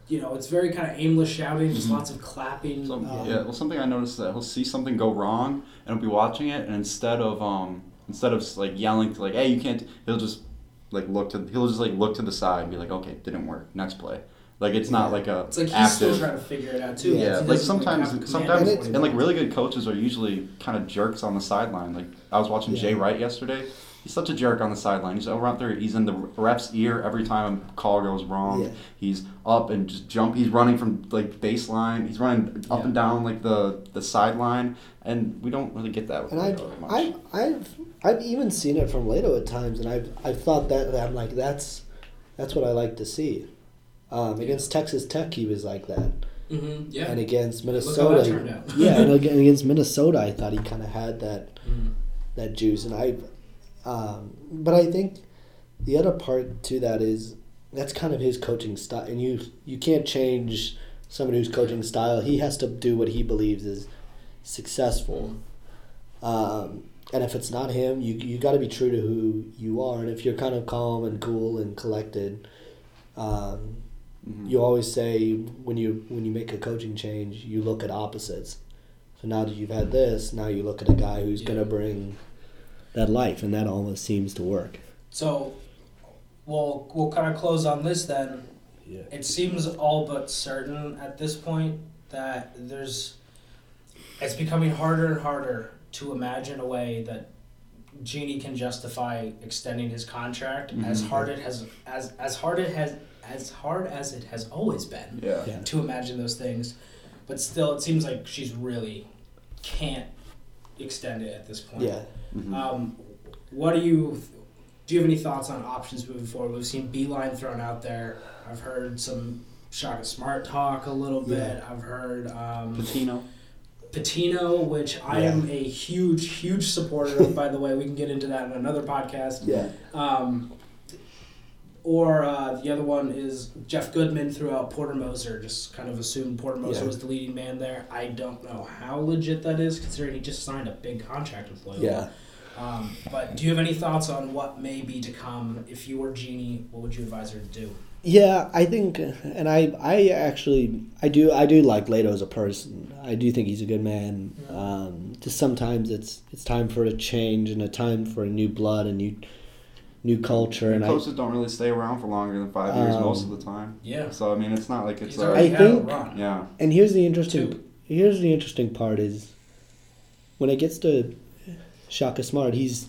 D: you know, it's very kind of aimless shouting. Just
B: Mhm.
D: lots of clapping.
B: Some,
D: um,
B: yeah, well, something I noticed is that he'll see something go wrong, and he'll be watching it, and instead of um, instead of like yelling to like, "Hey, you can't," he'll just like look to he'll just like look to the side and be like, "Okay, didn't work. Next play." Like it's not
F: Yeah.
B: like a
D: It's like he's
B: active.
D: still trying to figure it out too.
F: Yeah,
B: yeah, like sometimes,
D: have command
B: sometimes,
F: And
B: and like really good coaches are usually kind of jerks on the sideline. Like I was watching Jay Wright yesterday. He's such a jerk on the sideline. He's over out there. He's in the ref's ear every time a call goes wrong.
F: Yeah.
B: He's up and just jump. He's running from like baseline. He's running up
D: Yeah.
B: and down like the the sideline, and we don't really get that with
F: And I've,
B: much.
F: I've, I've, I've even seen it from Leitao at times, and I've, I've thought that, that I'm like, that's, that's what I like to see. Um, against Texas Tech, he was like that,
D: Mhm, yeah.
F: and against
D: Look how that
F: Minnesota,
D: out.
F: yeah, and against Minnesota, I thought he kind of had that,
D: Mhm.
F: that juice, and I, um, but I think the other part to that is that's kind of his coaching style, and you, you can't change somebody who's coaching style. He has to do what he believes is successful. Um, and if it's not him, you you got to be true to who you are. And if you're kind of calm and cool and collected, um,
B: Mhm.
F: you always say when you when you make a coaching change, you look at opposites. So now that you've had this, now you look at a guy who's
D: Yeah.
F: gonna bring that life, and that almost seems to work.
D: So, we'll we'll kind of close on this then.
F: Yeah.
D: It seems all but certain at this point that there's. It's becoming harder and harder to imagine a way that Genie can justify extending his contract as
B: Mhm.
D: hard it has as as hard it has as hard as it has always been
B: Yeah.
F: Yeah.
D: to imagine those things, but still it seems like she's really can't extend it at this point.
F: Yeah.
B: Mhm.
D: Um, what do you do? You have any thoughts on options moving forward? We've seen Beilein thrown out there. I've heard some Shaka Smart talk a little bit.
F: Yeah.
D: I've heard um,
B: Pitino.
D: Pitino, which I
F: Yeah.
D: am a huge, huge supporter of. By the way, we can get into that in another podcast.
F: Yeah.
D: Um, or uh, the other one is Jeff Goodman threw out Porter Moser, just kind of assumed Porter Moser
F: Yeah.
D: was the leading man there. I don't know how legit that is, considering he just signed a big contract with Loyola.
F: Yeah.
D: Um, but do you have any thoughts on what may be to come? If you were Genie, what would you advise her to do?
F: Yeah, I think, and I, I actually, I do, I do like Leitao as a person. I do think he's a good man. Um, just sometimes it's it's time for a change and a time for a new blood, a new, new culture, and I,
B: don't really stay around for longer than five years
F: Um,
B: most of the time.
D: Yeah.
B: So I mean, it's not like it's
D: He's
B: a,
D: already
F: I
D: had a
F: think-
D: run.
B: yeah.
F: and here's the interesting,
D: Two.
F: here's the interesting part is, when it gets to Shaka Smart, he's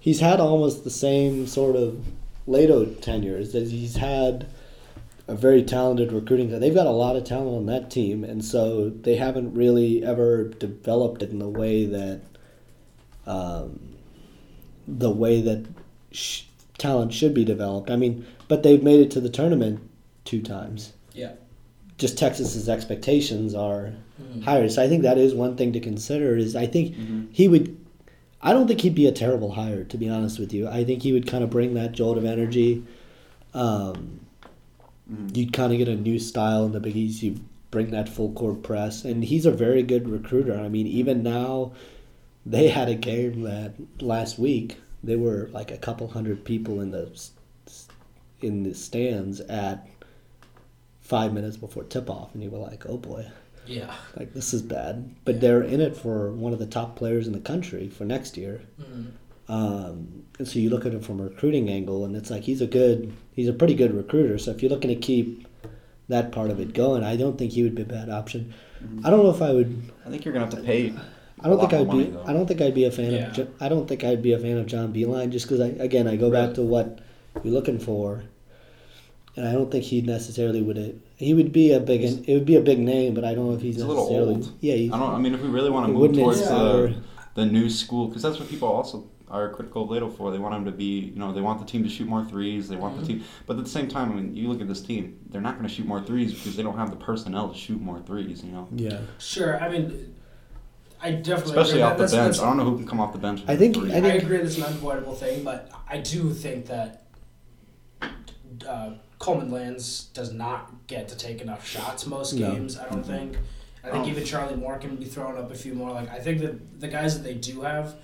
F: he's had almost the same sort of Leitao tenures as he's had a very talented recruiting. They've got a lot of talent on that team, and so they haven't really ever developed it in the way that, um, the way that sh- talent should be developed. I mean, but they've made it to the tournament two times.
D: Yeah.
F: Just Texas's expectations are
D: Mhm.
F: higher, so I think that is one thing to consider. Is I think
B: Mhm.
F: he would. I don't think he'd be a terrible hire, to be honest with you. I think he would kind of bring that jolt of energy. Um,
B: Mhm.
F: you'd kind of get a new style in the Big East. You bring that full court press, and he's a very good recruiter. I mean, even now, they had a game that last week there were like a couple hundred people in the s- s- in the stands at five minutes before tip off, and you were like, oh boy,
D: Yeah.
F: like this is bad. But they're in it for one of the top players in the country for next year.
D: Mhm.
F: Um, and so you look at it from a recruiting angle, and it's like he's a good, he's a pretty good recruiter. So if you're looking to keep that part of it going, I don't think he would be a bad option. I don't know if I would.
B: I think you're gonna have to pay.
F: I don't think I'd be.
B: money, though.
F: I don't think I'd be a fan
D: Yeah.
F: of. Jo- I don't think I'd be a fan of John Beilein just because I again I go back to what you're looking for, and I don't think he necessarily would. He would be a big. It would be a big name, but I don't know if he's,
B: He's a little
F: necessarily.
B: old.
F: Yeah, he's,
B: I don't. I mean, if we really want to move towards the the new school, because that's what people also are critical of Leitao for. They want him to be, you know, they want the team to shoot more threes. They want
F: Mm-hmm.
B: the team, but at the same time, I mean, you look at this team; they're not going to shoot more threes because they don't have the personnel to shoot more threes. You know,
F: yeah.
D: Sure. I mean, I definitely
B: especially
D: agree.
B: off the
D: That's-
B: bench.
D: that's-
B: I don't know who can come off the bench.
F: I think-
B: threes.
F: I
D: I,
F: think-
D: agree that's an unavoidable thing, but I do think that uh, Coleman Lands does not get to take enough shots most
F: No.
D: games. I don't think. I think
B: Oh.
D: even Charlie Moore can be throwing up a few more. Like I think that the guys that they do have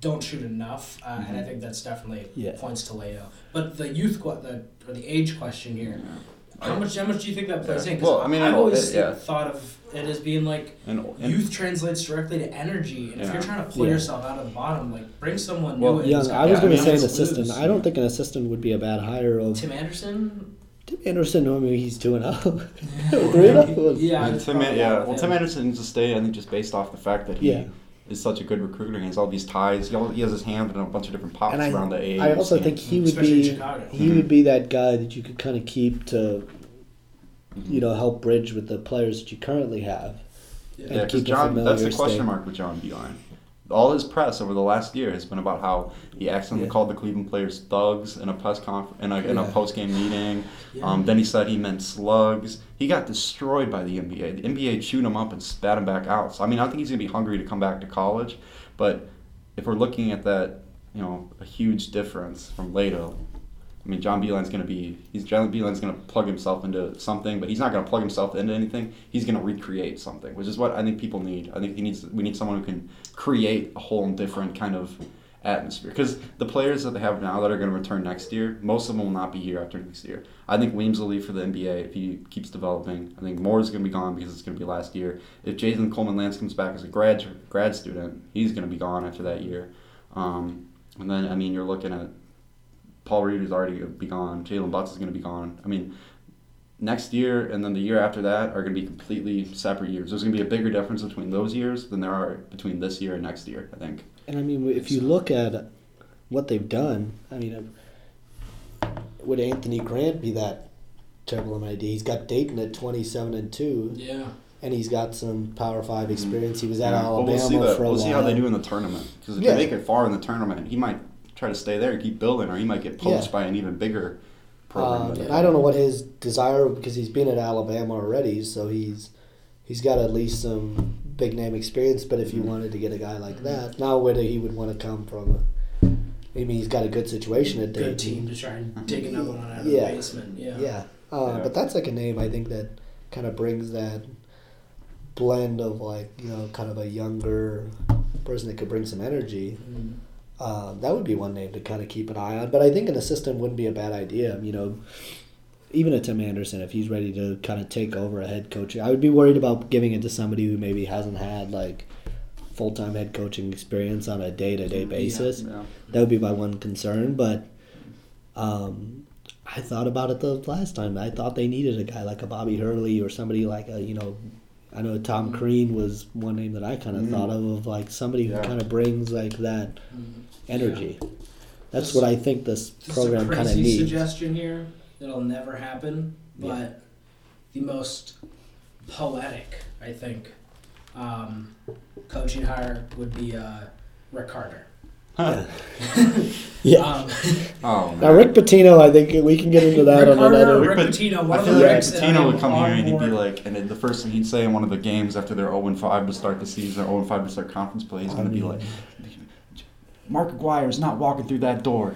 D: don't shoot enough, uh, and I think that's definitely
F: Yeah.
D: points to Leitao. But the youth, que- the or the age question here. How much? How much do you think that plays
B: Yeah.
D: in? 'Cause
B: Well, I mean,
D: I've always
B: it- yeah.
D: thought of it as being like
B: and, and
D: youth translates directly to energy, and if you're trying to pull
F: Yeah.
D: yourself out of the bottom, like bring someone
B: Well,
D: new. in
F: Young.
D: who's
F: I was
B: Yeah,
F: going
B: I
F: to say an assistant.
D: lose.
F: I don't think an assistant would be a bad hire of
D: Tim Anderson.
F: Tim Anderson. I mean, he's two and zero. Oh. Three and oh.
D: Yeah,
B: Tim, yeah. Well, Tim. Anderson needs to stay. I think just based off the fact that he
F: Yeah.
B: Is such a good recruiter. He has all these ties. He, al- he has his hand in a bunch of different pots
F: And I-
B: around the age.
F: I also
B: and-
F: think he would
D: Especially in
F: be
D: Chicago.
F: he would be that guy that you could kind of keep to, mm-hmm. you know, help bridge with the players that you currently have. and
B: Yeah, because
F: keep a
B: John, that's the question
F: state.
B: mark with John Beilein. All his press over the last year has been about how he accidentally
F: Yeah.
B: called the Cleveland players thugs in a press conf- in a, in a
F: Yeah.
B: post game meeting.
D: Yeah.
B: Um, then he said he meant slugs. He got destroyed by the NBA. The NBA chewed him up and spat him back out. So I mean, I think he's gonna be hungry to come back to college. But if we're looking at that, you know, a huge difference from Leitao. I mean, John Beilein's going to be, he's John Beilein's going to plug himself into something, but he's not going to plug himself into anything. He's going to recreate something, which is what I think people need. I think he needs, we need someone who can create a whole different kind of atmosphere. Because the players that they have now that are going to return next year, most of them will not be here after next year. I think Weems will leave for the NBA if he keeps developing. I think Moore's going to be gone because it's going to be last year. If Jason Coleman Lands comes back as a grad grad student, he's going to be gone after that year. Um, and then, I mean, you're looking at Paul Reed is already going to be gone. Jaylen Butz is going to be gone. I mean, next year and then the year after that are going to be completely separate years. There's going to be a bigger difference between those years than there are between this year and next year, I think.
F: And I mean, if you look at what they've done, I mean, uh, would Anthony Grant be that terrible of an idea? He's got Dayton at twenty-seven and two.
D: Yeah.
F: and he's got some Power Five experience. He was at
B: Yeah, well,
F: Alabama
B: we'll see that.
F: for a
B: We'll
F: while.
B: see how they do in the tournament. Because if
F: Yeah.
B: they make it far in the tournament, he might try to stay there and keep building, or he might get poached
F: Yeah.
B: by an even bigger program.
F: Um, and. I don't know what his desire because he's been at Alabama already, so he's he's got at least some big name experience. But if you
B: Mhm.
F: wanted to get a guy like that, now whether he would want to come from, a, I mean, he's got a good situation at Dayton.
D: Good team to try and dig another one out of
F: Yeah.
D: the basement. Yeah.
F: Yeah, uh,
B: Yeah.
F: but that's like a name I think that kind of brings that blend of like you know kind of a younger person that could bring some energy.
D: Mhm.
F: Uh, that would be one name to kind of keep an eye on. But I think an assistant wouldn't be a bad idea. You know, even a Tim Anderson if he's ready to kind of take over a head coach. I would be worried about giving it to somebody who maybe hasn't had like full time head coaching experience on a day to day basis.
B: Yeah.
F: That would be my one concern. But um, I thought about it the last time. I thought they needed a guy like a Bobby Hurley or somebody like a you know. I know Tom Crean was one name that I kind of
B: Mhm.
F: thought of of like somebody who kind of brings like that
D: Mhm.
F: energy. That's
D: Just-
F: what I think this program kind of
D: crazy
F: needs.
D: suggestion here. It'll never happen,
F: Yeah.
D: but the most poetic, I think, um, coaching hire would be uh, Rick Carter.
F: Yeah. yeah.
D: Um,
B: Oh,
F: Now. Rick Pitino, I think we can get into that
D: Rick
F: on
D: Carter,
F: another.
D: Rick
B: Rick
D: Pitino,
B: I
D: one of
B: feel like
D: Ricks that Pitino
B: would come here and he'd be like, and then the first thing he'd say in one of the games after their 0 5 to start the season, or 0 5 to start conference play, he's going to be like, Mark Aguirre is not walking through that door.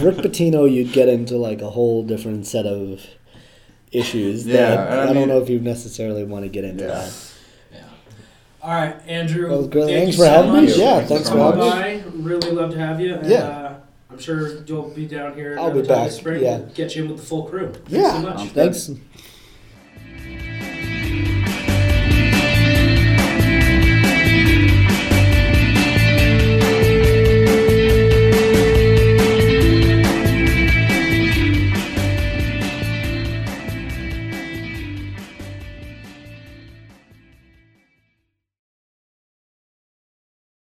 F: Rick Pitino, you'd get into like a whole different set of issues
B: Yeah,
F: that
B: and I
F: I,
B: mean-
F: don't know if you necessarily want to get into
B: Yeah.
F: that.
D: Yeah. All right, Andrew.
F: Well, good-
D: thank
F: thanks
D: you
F: for
D: so
F: having me. Yeah,
B: thanks
D: for
B: for
D: coming
B: having
D: by. Really love to have you. And,
F: Yeah.
D: Uh, I'm sure you'll be down here.
F: I'll be back,
D: Spring.
F: yeah.
D: Get you in with the full crew. Thanks
F: Yeah.
D: so much.
B: Sounds good.
F: Thanks.